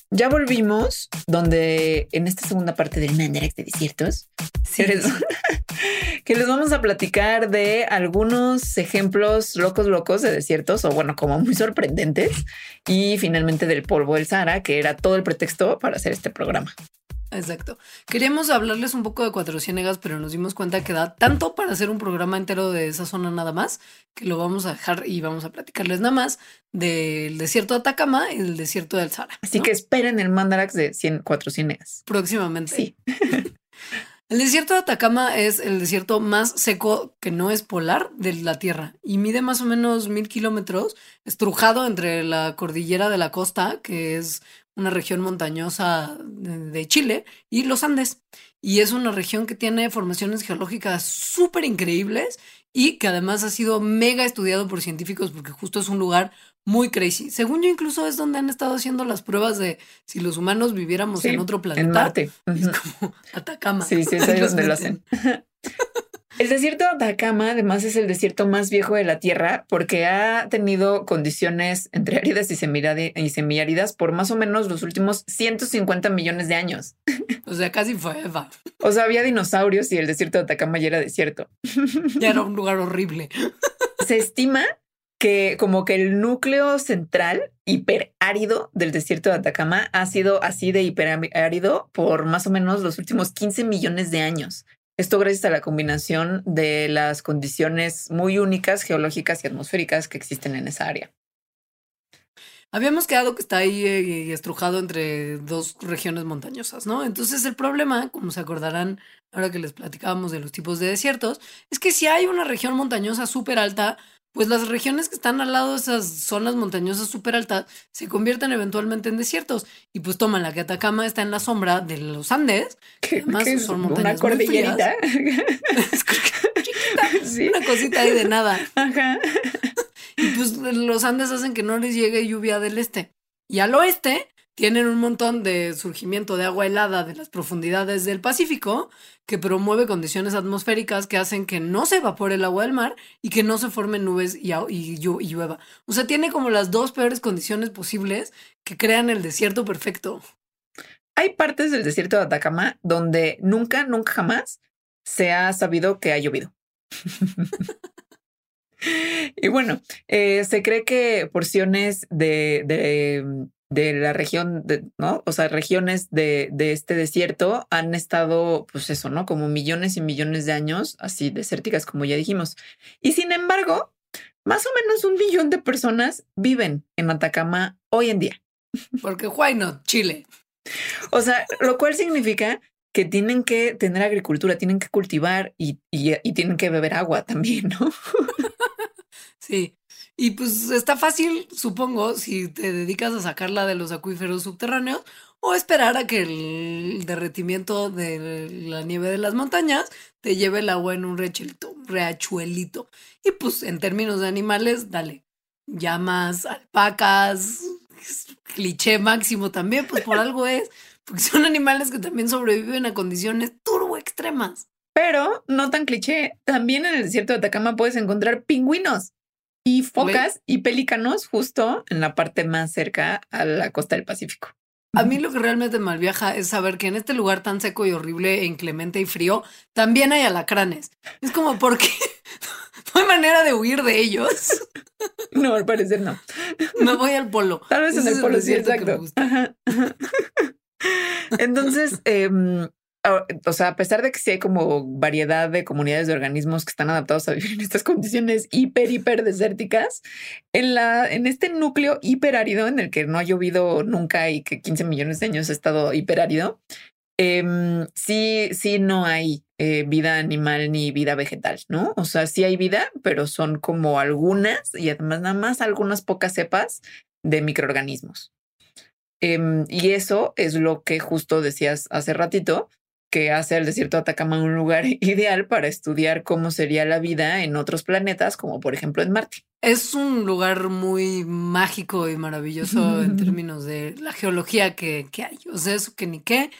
Ya volvimos, donde en esta segunda parte del Mandarax de desiertos, que les vamos a platicar de algunos ejemplos locos, locos de desiertos, o bueno, como muy sorprendentes, y finalmente del polvo del Sahara, que era todo el pretexto para hacer este programa. Exacto. Queríamos hablarles un poco de Cuatro Ciénegas, pero nos dimos cuenta que da tanto para hacer un programa entero de esa zona nada más, que lo vamos a dejar y vamos a platicarles nada más del desierto de Atacama y del desierto del Sahara. Así que esperen el Mandarax de Cuatro Ciénegas. Próximamente. Sí. El desierto de Atacama es el desierto más seco que no es polar de la Tierra y mide más o menos mil kilómetros, estrujado entre la cordillera de la costa, que es una región montañosa de Chile, y los Andes. Y es una región que tiene formaciones geológicas súper increíbles y que además ha sido mega estudiado por científicos porque justo es un lugar muy crazy. Según yo, incluso es donde han estado haciendo las pruebas de si los humanos viviéramos en otro planeta. En Marte. Es como Atacama. Sí, sí, es donde lo hacen. El desierto de Atacama además es el desierto más viejo de la Tierra porque ha tenido condiciones entre áridas y, semiáridas por más o menos los últimos 150 millones de años. O sea, casi fue Eva. O sea, había dinosaurios y el desierto de Atacama ya era desierto. Ya era un lugar horrible. Se estima que como que el núcleo central hiperárido del desierto de Atacama ha sido así de hiperárido por más o menos los últimos 15 millones de años. Esto gracias a la combinación de las condiciones muy únicas geológicas y atmosféricas que existen en esa área. Habíamos quedado que está ahí eh, estrujado entre dos regiones montañosas, ¿no? Entonces el problema, como se acordarán ahora que les platicábamos de los tipos de desiertos, es que si hay una región montañosa súper alta, pues las regiones que están al lado de esas zonas montañosas súper altas se convierten eventualmente en desiertos. Y pues toman la que Atacama está en la sombra de los Andes, que además son montañas una cordillerita. Una cosita ahí de nada. Ajá. Y pues los Andes hacen que no les llegue lluvia del este. Y al oeste tienen un montón de surgimiento de agua helada de las profundidades del Pacífico que promueve condiciones atmosféricas que hacen que no se evapore el agua del mar y que no se formen nubes y, y, llueva. O sea, tiene como las dos peores condiciones posibles que crean el desierto perfecto. Hay partes del desierto de Atacama donde nunca, nunca jamás se ha sabido que ha llovido. y bueno, eh, se cree que porciones de de la región, de, ¿no? O sea, regiones de, de, este desierto han estado, pues eso, ¿no? Como millones y millones de años, así desérticas, como ya dijimos. Y sin embargo, más o menos un millón de personas viven en Atacama hoy en día. Porque why not? Chile. O sea, lo cual significa que tienen que tener agricultura, tienen que cultivar y, y tienen que beber agua también, ¿no? sí. Y pues está fácil, supongo, si te dedicas a sacarla de los acuíferos subterráneos o esperar a que el derretimiento de la nieve de las montañas te lleve el agua en un rechelito, reachuelito. Y pues en términos de animales, dale, llamas, alpacas, cliché máximo también, pues por algo es, porque son animales que también sobreviven a condiciones turbo extremas. Pero no tan cliché, también en el desierto de Atacama puedes encontrar pingüinos y focas y pelícanos justo en la parte más cerca a la costa del Pacífico. A mí lo que realmente mal viaja es saber que en este lugar tan seco y horrible, e inclemente y frío, también hay alacranes. Es como porque no hay manera de huir de ellos. No, al parecer no. Me voy al polo. Tal vez en el polo, sí, exacto. Entonces, eh, o sea, a pesar de que sí hay como variedad de comunidades de organismos que están adaptados a vivir en estas condiciones hiper, hiper desérticas, en, la, en este núcleo hiperárido en el que no ha llovido nunca y que 15 millones de años ha estado hiperárido, em, sí, sí no hay eh, vida animal ni vida vegetal, ¿no? O sea, sí hay vida, pero son como algunas y además nada más algunas pocas cepas de microorganismos. Em, y eso es lo que justo decías hace ratito, que hace al desierto de Atacama un lugar ideal para estudiar cómo sería la vida en otros planetas, como por ejemplo en Marte. Es un lugar muy mágico y maravilloso en términos de la geología que, que, hay. O sea, eso que ni qué.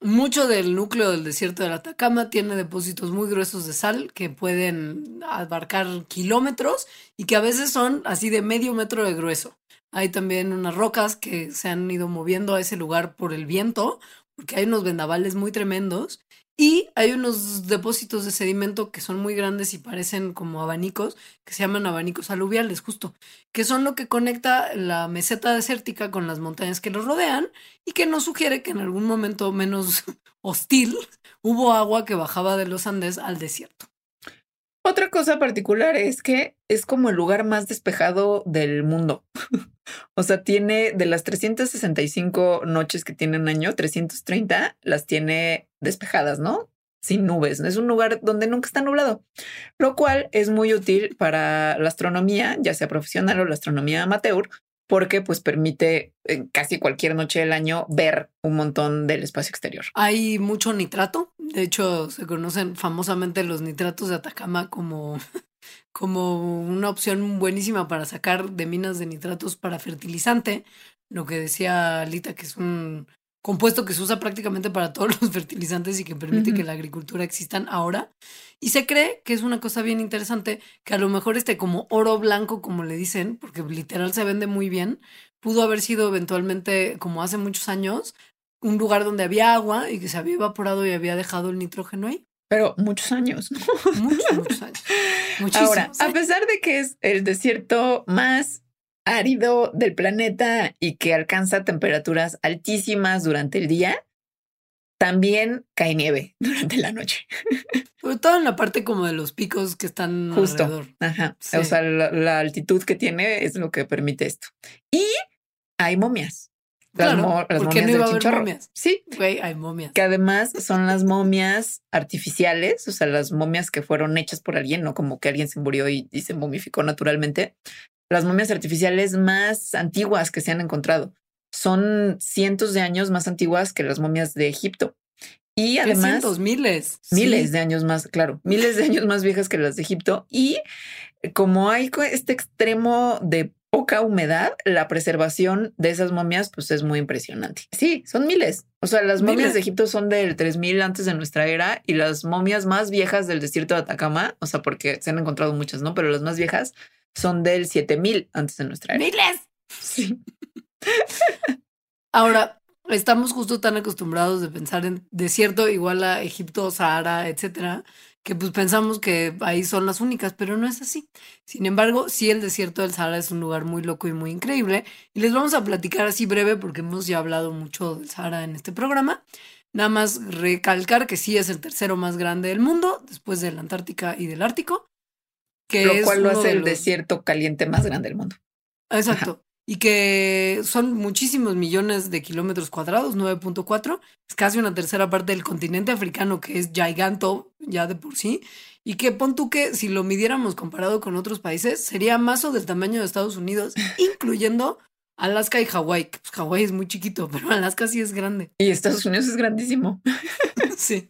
Mucho del núcleo del desierto del Atacama tiene depósitos muy gruesos de sal que pueden abarcar kilómetros y que a veces son así de medio metro de grueso. Hay también unas rocas que se han ido moviendo a ese lugar por el viento porque hay unos vendavales muy tremendos y hay unos depósitos de sedimento que son muy grandes y parecen como abanicos, que se llaman abanicos aluviales, justo, que son lo que conecta la meseta desértica con las montañas que los rodean y que nos sugiere que en algún momento menos hostil hubo agua que bajaba de los Andes al desierto. Otra cosa particular es que es como el lugar más despejado del mundo. o sea, tiene de las 365 noches que tiene un año, 330 las tiene despejadas, ¿no? Sin nubes. Es un lugar donde nunca está nublado, lo cual es muy útil para la astronomía, ya sea profesional o la astronomía amateur, porque pues permite en casi cualquier noche del año ver un montón del espacio exterior. Hay mucho nitrato, de hecho se conocen famosamente los nitratos de Atacama como, como una opción buenísima para sacar de minas de nitratos para fertilizante, lo que decía Lita que es un compuesto que se usa prácticamente para todos los fertilizantes y que permite que la agricultura existan ahora. Y se cree que es una cosa bien interesante, que a lo mejor este como oro blanco, como le dicen, porque literal se vende muy bien, pudo haber sido eventualmente, como hace muchos años, un lugar donde había agua y que se había evaporado y había dejado el nitrógeno ahí. Pero muchos años. Muchos, muchos años. Ahora, a pesar de que es el desierto más árido del planeta y que alcanza temperaturas altísimas durante el día, también cae nieve durante la noche. Sobre todo en la parte como de los picos que están Justo. alrededor. Ajá. O sea, la, altitud que tiene es lo que permite esto. Y hay momias. Las, claro, las momias no iba a haber momias? Sí. Güey, hay momias. Que además son las momias artificiales, o sea, las momias que fueron hechas por alguien, no como que alguien se murió y se momificó naturalmente, las momias artificiales más antiguas que se han encontrado. Son cientos de años más antiguas que las momias de Egipto. Y además... Cientos, miles. Miles de años más, claro, miles de años más viejas que las de Egipto. Y como hay este extremo de poca humedad, la preservación de esas momias pues es muy impresionante. Sí, son miles. O sea, las momias de Egipto son del 3000 antes de nuestra era y las momias más viejas del desierto de Atacama, o sea, porque se han encontrado muchas, ¿no? Pero las más viejas son del 7000 antes de nuestra era. ¡Miles! Sí. Ahora, estamos justo tan acostumbrados de pensar en desierto igual a Egipto, Sahara, etcétera, que pues pensamos que ahí son las únicas, pero no es así. Sin embargo, sí el desierto del Sahara es un lugar muy loco y muy increíble. Y les vamos a platicar así breve porque hemos ya hablado mucho del Sahara en este programa. Nada más recalcar que sí es el tercero más grande del mundo, después de la Antártica y del Ártico lo cual lo hace el desierto caliente más grande del mundo. Exacto. y que son muchísimos millones de kilómetros cuadrados, 9.4, es casi una tercera parte del continente africano que es giganto ya de por sí, y que pon tú que si lo midiéramos comparado con otros países, sería más o del tamaño de Estados Unidos, incluyendo Alaska y Hawái. Pues Hawái es muy chiquito, pero Alaska sí es grande. Y Estados Unidos es grandísimo. sí.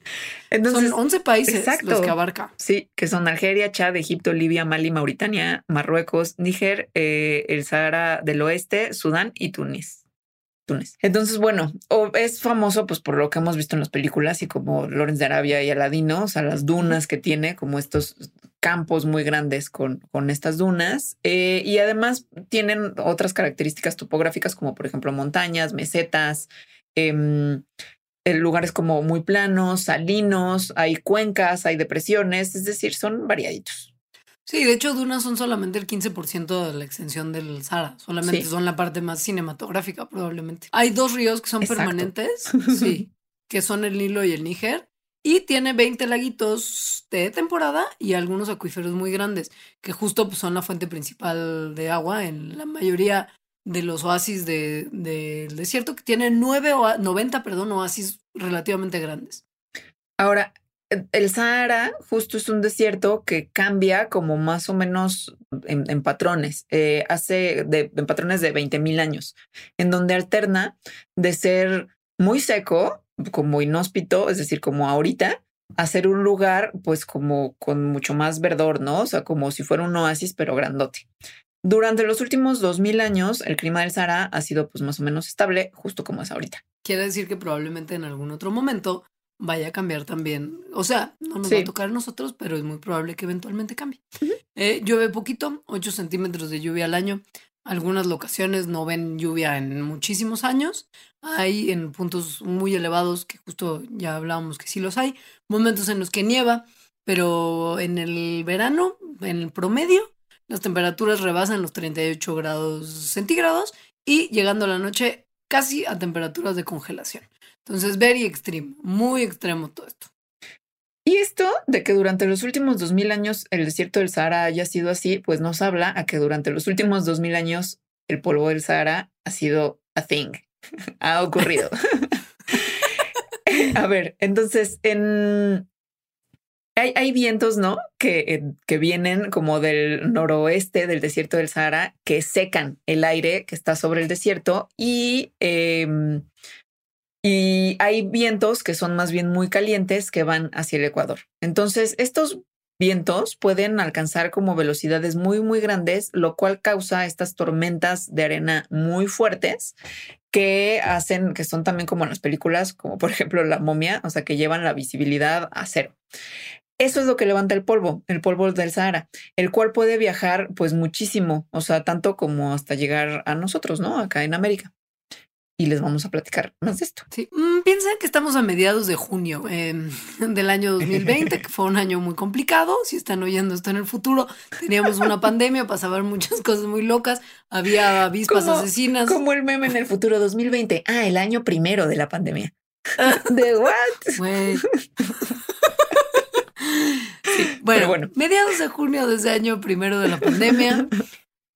Entonces, son 11 países los que abarca. Sí, que son Algeria, Chad, Egipto, Libia, Mali, Mauritania, Marruecos, Níger, eh, el Sahara del Oeste, Sudán y Túnez. Túnez. Entonces, bueno, es famoso pues por lo que hemos visto en las películas y como Lawrence de Arabia y Aladino, o sea, las dunas que tiene, como estos campos muy grandes con, con estas dunas eh, y además tienen otras características topográficas como por ejemplo montañas, mesetas, em, eh, lugares como muy planos, salinos, hay cuencas, hay depresiones, es decir, son variaditos. Sí, de hecho, dunas son solamente el 15% de la extensión del Sahara. Solamente son la parte más cinematográfica, probablemente. Hay dos ríos que son permanentes, sí, que son el Nilo y el Níger. Y tiene 20 laguitos de temporada y algunos acuíferos muy grandes, que justo pues, son la fuente principal de agua en la mayoría de los oasis del desierto, que tiene 9 o 90, perdón, oasis relativamente grandes. Ahora, el Sahara justo es un desierto que cambia como más o menos en, patrones, eh, hace de, en patrones de 20 mil años, en donde alterna de ser muy seco como inhóspito, es decir, como ahorita, hacer un lugar pues como con mucho más verdor, ¿no? O sea, como si fuera un oasis, pero grandote. Durante los últimos 2000 años, el clima del Sahara ha sido pues más o menos estable, justo como es ahorita. Quiere decir que probablemente en algún otro momento vaya a cambiar también. O sea, no nos va a tocar a nosotros, pero es muy probable que eventualmente cambie. Eh, llueve poquito, 8 centímetros de lluvia al año. Algunas locaciones no ven lluvia en muchísimos años. Hay en puntos muy elevados, que justo ya hablábamos que sí los hay, momentos en los que nieva, pero en el verano, en el promedio, las temperaturas rebasan los 38 grados centígrados y llegando a la noche casi a temperaturas de congelación. Entonces, very extreme, muy extremo todo esto. Y esto de que durante los últimos 2000 años el desierto del Sahara haya sido así, pues nos habla a que durante los últimos 2000 años el polvo del Sahara ha sido a thing, ha ocurrido. a ver, entonces en hay, vientos, ¿no? Que, que, vienen como del noroeste del desierto del Sahara, que secan el aire que está sobre el desierto y em, y hay vientos que son más bien muy calientes que van hacia el Ecuador. Entonces, estos vientos pueden alcanzar como velocidades muy, muy grandes, lo cual causa estas tormentas de arena muy fuertes que hacen, que son también como en las películas, como por ejemplo la momia, o sea, que llevan la visibilidad a cero. Eso es lo que levanta el polvo, el polvo del Sahara, el cual puede viajar pues muchísimo, o sea, tanto como hasta llegar a nosotros, ¿no? Acá en América y les vamos a platicar más de esto. Sí, mm, piensen que estamos a mediados de junio em, del año 2020, que fue un año muy complicado. Si están oyendo esto en el futuro, teníamos una pandemia, pasaban muchas cosas muy locas, había avispas asesinas. Como el meme en el futuro 2020. Ah, el año primero de la pandemia. ¿De what? Bueno, bueno, mediados de junio de ese año primero de la pandemia,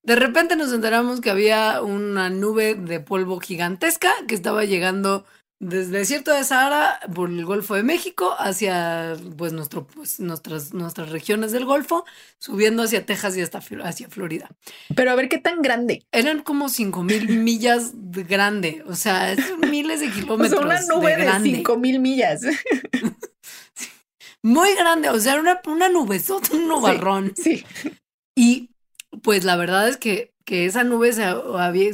de repente nos enteramos que había una nube de polvo gigantesca que estaba llegando desde el desierto de Sahara por el Golfo de México hacia pues, nuestro, pues, nuestras, nuestras regiones del Golfo, subiendo hacia Texas y hasta hacia Florida. Pero a ver qué tan grande. Eran como cinco mil millas de grande, o sea, miles de kilómetros. O sea, una nube de, cinco mil millas. Muy grande, o sea, era una, una nubesota, un nubarrón. sí. Y pues la verdad es que, que esa nube se,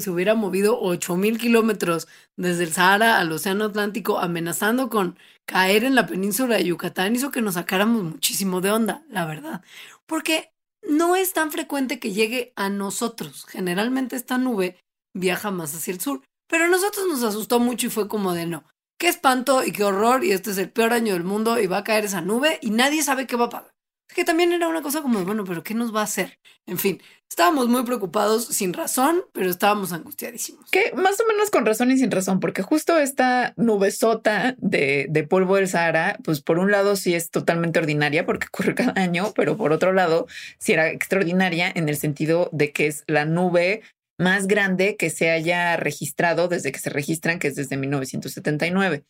se hubiera movido ocho mil kilómetros desde el Sahara al Océano Atlántico, amenazando con caer en la península de Yucatán, hizo que nos sacáramos muchísimo de onda, la verdad. Porque no es tan frecuente que llegue a nosotros. Generalmente esta nube viaja más hacia el sur. Pero a nosotros nos asustó mucho y fue como de no. Qué espanto y qué horror y este es el peor año del mundo y va a caer esa nube y nadie sabe qué va a pasar que también era una cosa como, bueno, pero ¿qué nos va a hacer? En fin, estábamos muy preocupados sin razón, pero estábamos angustiadísimos. Que más o menos con razón y sin razón, porque justo esta nubesota de, de polvo del Sahara, pues por un lado sí es totalmente ordinaria porque ocurre cada año, pero por otro lado sí era extraordinaria en el sentido de que es la nube más grande que se haya registrado desde que se registran, que es desde 1979.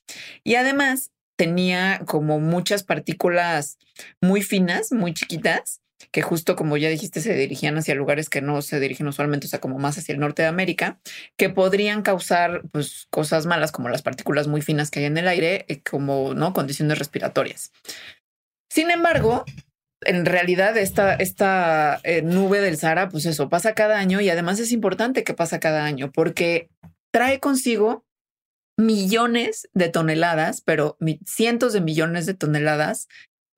Y además tenía como muchas partículas muy finas, muy chiquitas, que justo como ya dijiste, se dirigían hacia lugares que no se dirigen usualmente, o sea, como más hacia el norte de América, que podrían causar pues, cosas malas como las partículas muy finas que hay en el aire, eh, como no condiciones respiratorias. Sin embargo, en realidad esta, esta eh, nube del Sahara, pues eso pasa cada año y además es importante que pasa cada año porque trae consigo millones de toneladas, pero cientos de millones de toneladas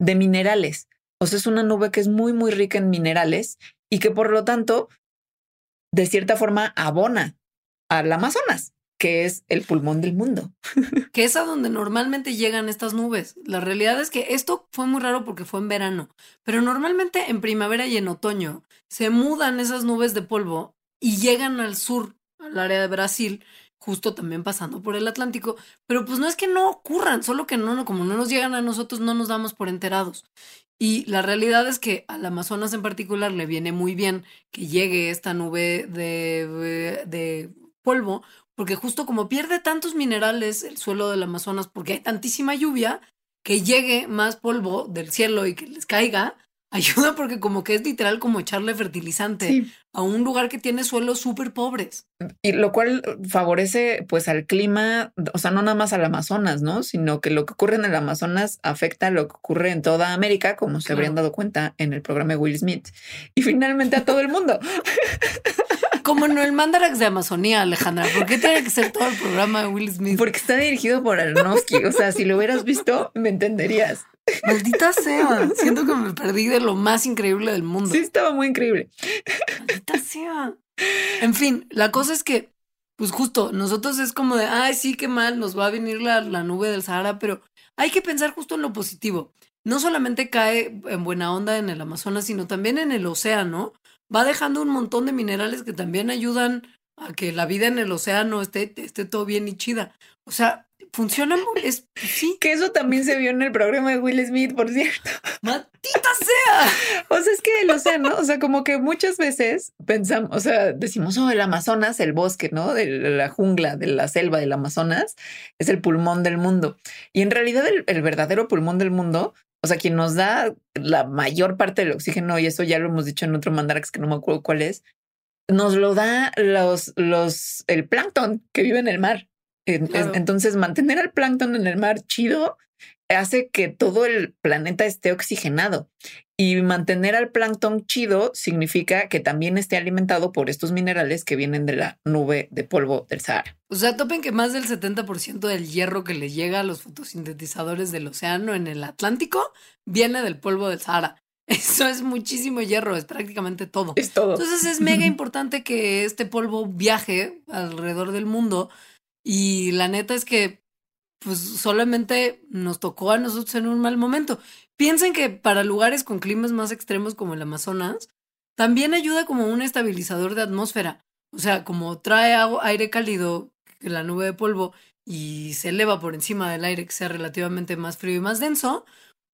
de minerales. O sea, es una nube que es muy, muy rica en minerales y que por lo tanto, de cierta forma, abona al Amazonas que es el pulmón del mundo. que es a donde normalmente llegan estas nubes. La realidad es que esto fue muy raro porque fue en verano, pero normalmente en primavera y en otoño se mudan esas nubes de polvo y llegan al sur, al área de Brasil, justo también pasando por el Atlántico, pero pues no es que no ocurran, solo que no, como no nos llegan a nosotros, no nos damos por enterados. Y la realidad es que al Amazonas en particular le viene muy bien que llegue esta nube de, de polvo, porque justo como pierde tantos minerales el suelo del Amazonas, porque hay tantísima lluvia, que llegue más polvo del cielo y que les caiga, ayuda porque como que es literal como echarle fertilizante a un lugar que tiene suelos súper pobres. Y lo cual favorece pues al clima, o sea, no nada más al Amazonas, ¿no? Sino que lo que ocurre en el Amazonas afecta a lo que ocurre en toda América, como se habrían dado cuenta en el programa de Will Smith. Y finalmente a todo el mundo. Como no el Mandarax de Amazonía, Alejandra. ¿Por qué tiene que ser todo el programa de Will Smith? Porque está dirigido por Aronofsky. O sea, si lo hubieras visto, me entenderías. Maldita sea. Siento que me perdí de lo más increíble del mundo. Sí, estaba muy increíble. Maldita sea. En fin, la cosa es que, pues justo, nosotros es como de, ay, sí, qué mal, nos va a venir la, la nube del Sahara, pero hay que pensar justo en lo positivo. No solamente cae en buena onda en el Amazonas, sino también en el océano va dejando un montón de minerales que también ayudan a que la vida en el océano esté, esté todo bien y chida. O sea, funciona es, sí. Que eso también se vio en el programa de Will Smith, por cierto. ¡Maldita sea! O sea, es que el océano, o sea, como que muchas veces pensamos, o sea, decimos, oh, el Amazonas, el bosque, ¿no? De la jungla, de la selva del Amazonas, es el pulmón del mundo. Y en realidad el verdadero pulmón del mundo o sea, quien nos da la mayor parte del oxígeno, y eso ya lo hemos dicho en otro mandarax que no me acuerdo cuál es, nos lo da los, los, el plancton que vive en el mar. Entonces, mantener al plancton en el mar chido hace que todo el planeta esté oxigenado. Y mantener al plancton chido significa que también esté alimentado por estos minerales que vienen de la nube de polvo del Sahara. O sea, topen que más del 70% del hierro que le llega a los fotosintetizadores del océano en el Atlántico viene del polvo del Sahara. Eso es muchísimo hierro, es prácticamente todo. Es todo. Entonces es mega importante que este polvo viaje alrededor del mundo. Y la neta es que pues solamente nos tocó a nosotros en un mal momento. Piensen que para lugares con climas más extremos como el Amazonas, también ayuda como un estabilizador de atmósfera. O sea, como trae aire cálido, la nube de polvo, y se eleva por encima del aire que sea relativamente más frío y más denso,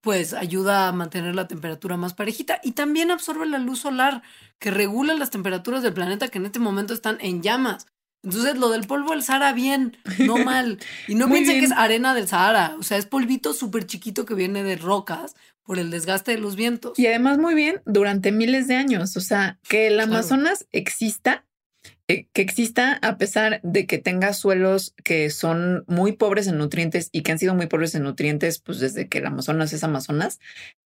pues ayuda a mantener la temperatura más parejita y también absorbe la luz solar que regula las temperaturas del planeta que en este momento están en llamas. Entonces, lo del polvo del Sahara, bien, no mal. Y no piensen que es arena del Sahara. O sea, es polvito súper chiquito que viene de rocas por el desgaste de los vientos. Y además, muy bien, durante miles de años. O sea, que el Amazonas exista, eh, que exista a pesar de que tenga suelos que son muy pobres en nutrientes y que han sido muy pobres en nutrientes, pues desde que el Amazonas es Amazonas,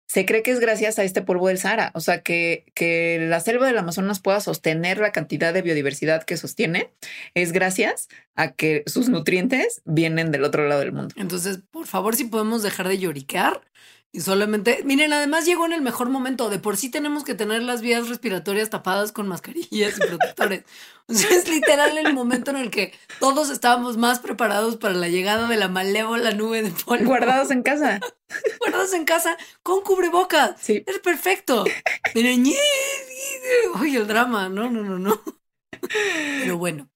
se cree que es gracias a este polvo del Sahara. O sea, que, que la selva del Amazonas pueda sostener la cantidad de biodiversidad que sostiene es gracias a que sus nutrientes vienen del otro lado del mundo. Entonces, por favor, si podemos dejar de lloriquear y solamente, miren, además llegó en el mejor momento. De por sí tenemos que tener las vías respiratorias tapadas con mascarillas y protectores. O sea, es literal el momento en el que todos estábamos más preparados para la llegada de la malévola nube de polvo. Guardados en casa. Guardados en casa con cubrebocas. Sí. Es perfecto. Miren, oye, el drama. No, no, no, no. Pero bueno,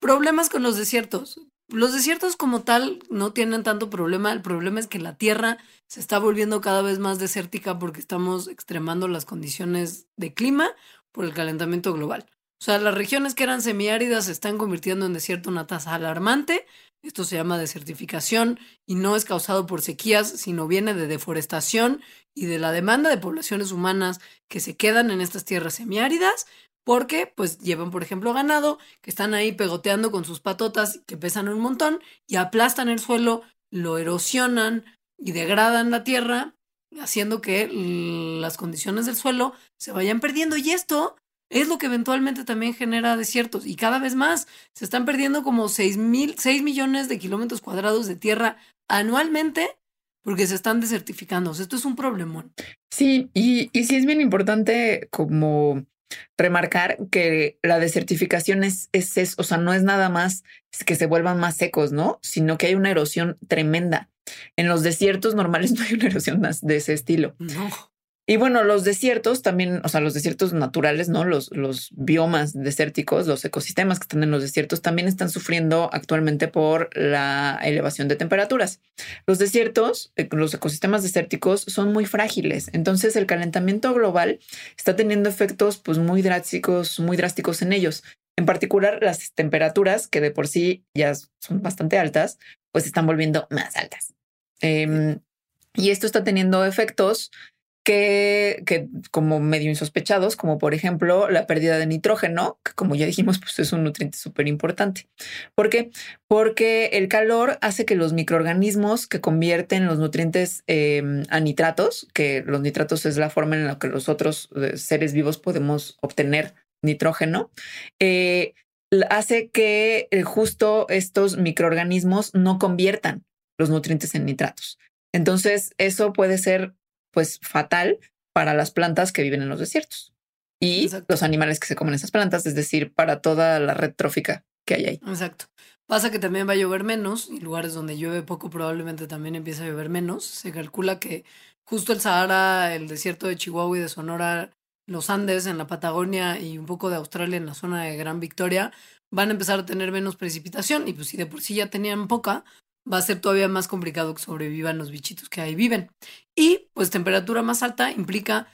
problemas con los desiertos. Los desiertos como tal no tienen tanto problema. El problema es que la tierra se está volviendo cada vez más desértica porque estamos extremando las condiciones de clima por el calentamiento global. O sea, las regiones que eran semiáridas se están convirtiendo en desierto una tasa alarmante. Esto se llama desertificación y no es causado por sequías, sino viene de deforestación y de la demanda de poblaciones humanas que se quedan en estas tierras semiáridas porque pues llevan, por ejemplo, ganado que están ahí pegoteando con sus patotas que pesan un montón y aplastan el suelo, lo erosionan y degradan la tierra, haciendo que las condiciones del suelo se vayan perdiendo y esto es lo que eventualmente también genera desiertos y cada vez más se están perdiendo como 6, mil, 6 millones de kilómetros cuadrados de tierra anualmente porque se están desertificando. esto es un problemón. Sí, y, y sí es bien importante como remarcar que la desertificación es, es, o sea, no es nada más que se vuelvan más secos, ¿no? Sino que hay una erosión tremenda. En los desiertos normales no hay una erosión más de ese estilo. No. Y bueno, los desiertos también, o sea, los desiertos naturales, ¿no? Los, los biomas desérticos, los ecosistemas que están en los desiertos también están sufriendo actualmente por la elevación de temperaturas. Los desiertos, eh, los ecosistemas desérticos son muy frágiles. Entonces el calentamiento global está teniendo efectos pues muy drásticos, muy drásticos en ellos. En particular, las temperaturas, que de por sí ya son bastante altas, pues están volviendo más altas. Em, y esto está teniendo efectos que, como medio insospechados, como por ejemplo la pérdida de nitrógeno, que como ya dijimos, pues es un nutriente súper importante. ¿Por qué? Porque el calor hace que los microorganismos que convierten los nutrientes em, a nitratos, que los nitratos es la forma en la que los otros eh, seres vivos podemos obtener nitrógeno, eh, hace que eh, justo estos microorganismos no conviertan los nutrientes en nitratos. Entonces, eso puede ser pues fatal para las plantas que viven en los desiertos y los animales que se comen esas plantas, es decir, para toda la red trófica que hay ahí. Exacto. Pasa que también va a llover menos y lugares donde llueve poco probablemente también empieza a llover menos. Se calcula que justo el Sahara, el desierto de Chihuahua y de Sonora, los Andes en la Patagonia y un poco de Australia en la zona de Gran Victoria van a empezar a tener menos precipitación y pues si de por sí ya tenían poca, va a ser todavía más complicado que sobrevivan los bichitos que ahí viven. Y pues temperatura más alta implica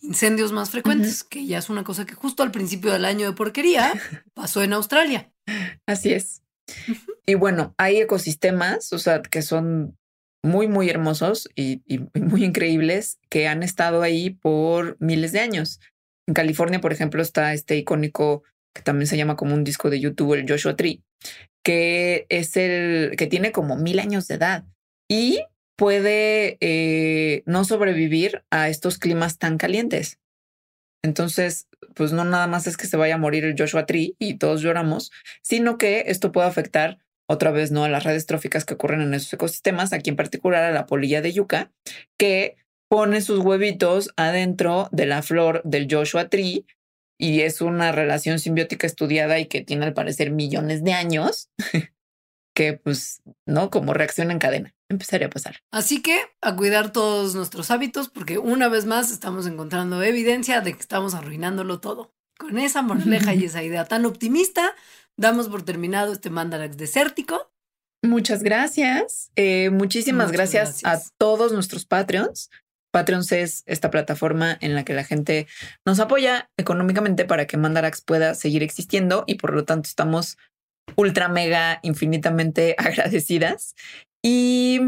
incendios más frecuentes, que ya es una cosa que justo al principio del año de porquería pasó en Australia. Así es. Y bueno, hay ecosistemas, o sea, que son muy, muy hermosos y, y, muy increíbles que han estado ahí por miles de años. En California, por ejemplo, está este icónico que también se llama como un disco de YouTube, el Joshua Tree, que es el que tiene como mil años de edad y puede eh, no sobrevivir a estos climas tan calientes. Entonces, pues no nada más es que se vaya a morir el Joshua Tree y todos lloramos, sino que esto puede afectar otra vez no a las redes tróficas que ocurren en esos ecosistemas, aquí en particular a la polilla de yuca, que pone sus huevitos adentro de la flor del Joshua Tree y es una relación simbiótica estudiada y que tiene al parecer millones de años, que pues, ¿no? Como reacción en cadena empezaría a pasar. Así que a cuidar todos nuestros hábitos porque una vez más estamos encontrando evidencia de que estamos arruinándolo todo. Con esa moraleja y esa idea tan optimista, damos por terminado este mandarax desértico. Muchas gracias. Eh, muchísimas gracias, a todos nuestros Patreons. Patreons es esta plataforma en la que la gente nos apoya económicamente para que Mandarax pueda seguir existiendo y por lo tanto estamos ultra mega infinitamente agradecidas. Y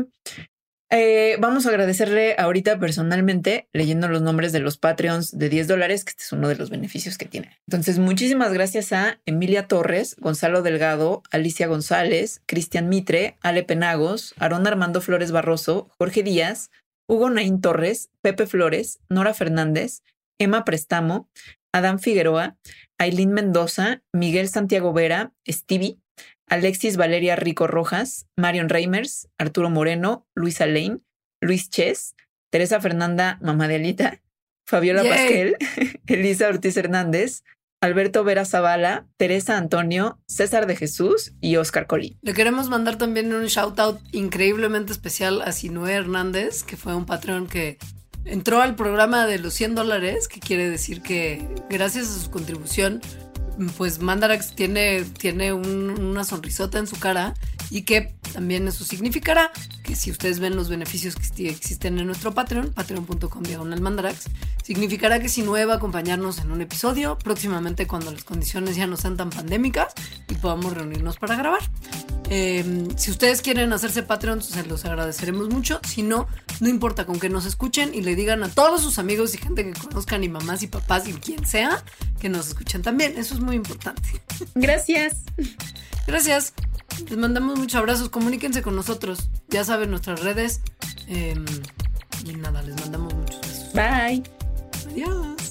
eh, vamos a agradecerle ahorita personalmente leyendo los nombres de los Patreons de 10 dólares, que este es uno de los beneficios que tiene. Entonces, muchísimas gracias a Emilia Torres, Gonzalo Delgado, Alicia González, Cristian Mitre, Ale Penagos, Aarón Armando Flores Barroso, Jorge Díaz, Hugo Naín Torres, Pepe Flores, Nora Fernández, Emma Prestamo, Adán Figueroa, Aileen Mendoza, Miguel Santiago Vera, Stevie, Alexis Valeria Rico Rojas, Marion Reimers, Arturo Moreno, Luisa Lane, Luis Ches, Teresa Fernanda Mamadelita, Fabiola Pasquel, Elisa Ortiz Hernández, Alberto Vera Zavala, Teresa Antonio, César de Jesús y Oscar Colí. Le queremos mandar también un shout out increíblemente especial a Sinué Hernández, que fue un patrón que entró al programa de los 100 dólares, que quiere decir que gracias a su contribución, pues Mandarax tiene, tiene una sonrisota en su cara y que también eso significará que si ustedes ven los beneficios que existen en nuestro Patreon, patreon.com diagonal mandarax, Significará que si va a acompañarnos en un episodio, próximamente cuando las condiciones ya no sean tan pandémicas y podamos reunirnos para grabar. Em, si ustedes quieren hacerse Patreon, se los agradeceremos mucho. Si no, no importa con que nos escuchen y le digan a todos sus amigos y gente que conozcan y mamás y papás y quien sea que nos escuchen también. Eso es muy importante. Gracias. Gracias. Les mandamos muchos abrazos. Comuníquense con nosotros. Ya saben nuestras redes. Em, y nada, les mandamos muchos besos. Bye. Adiós.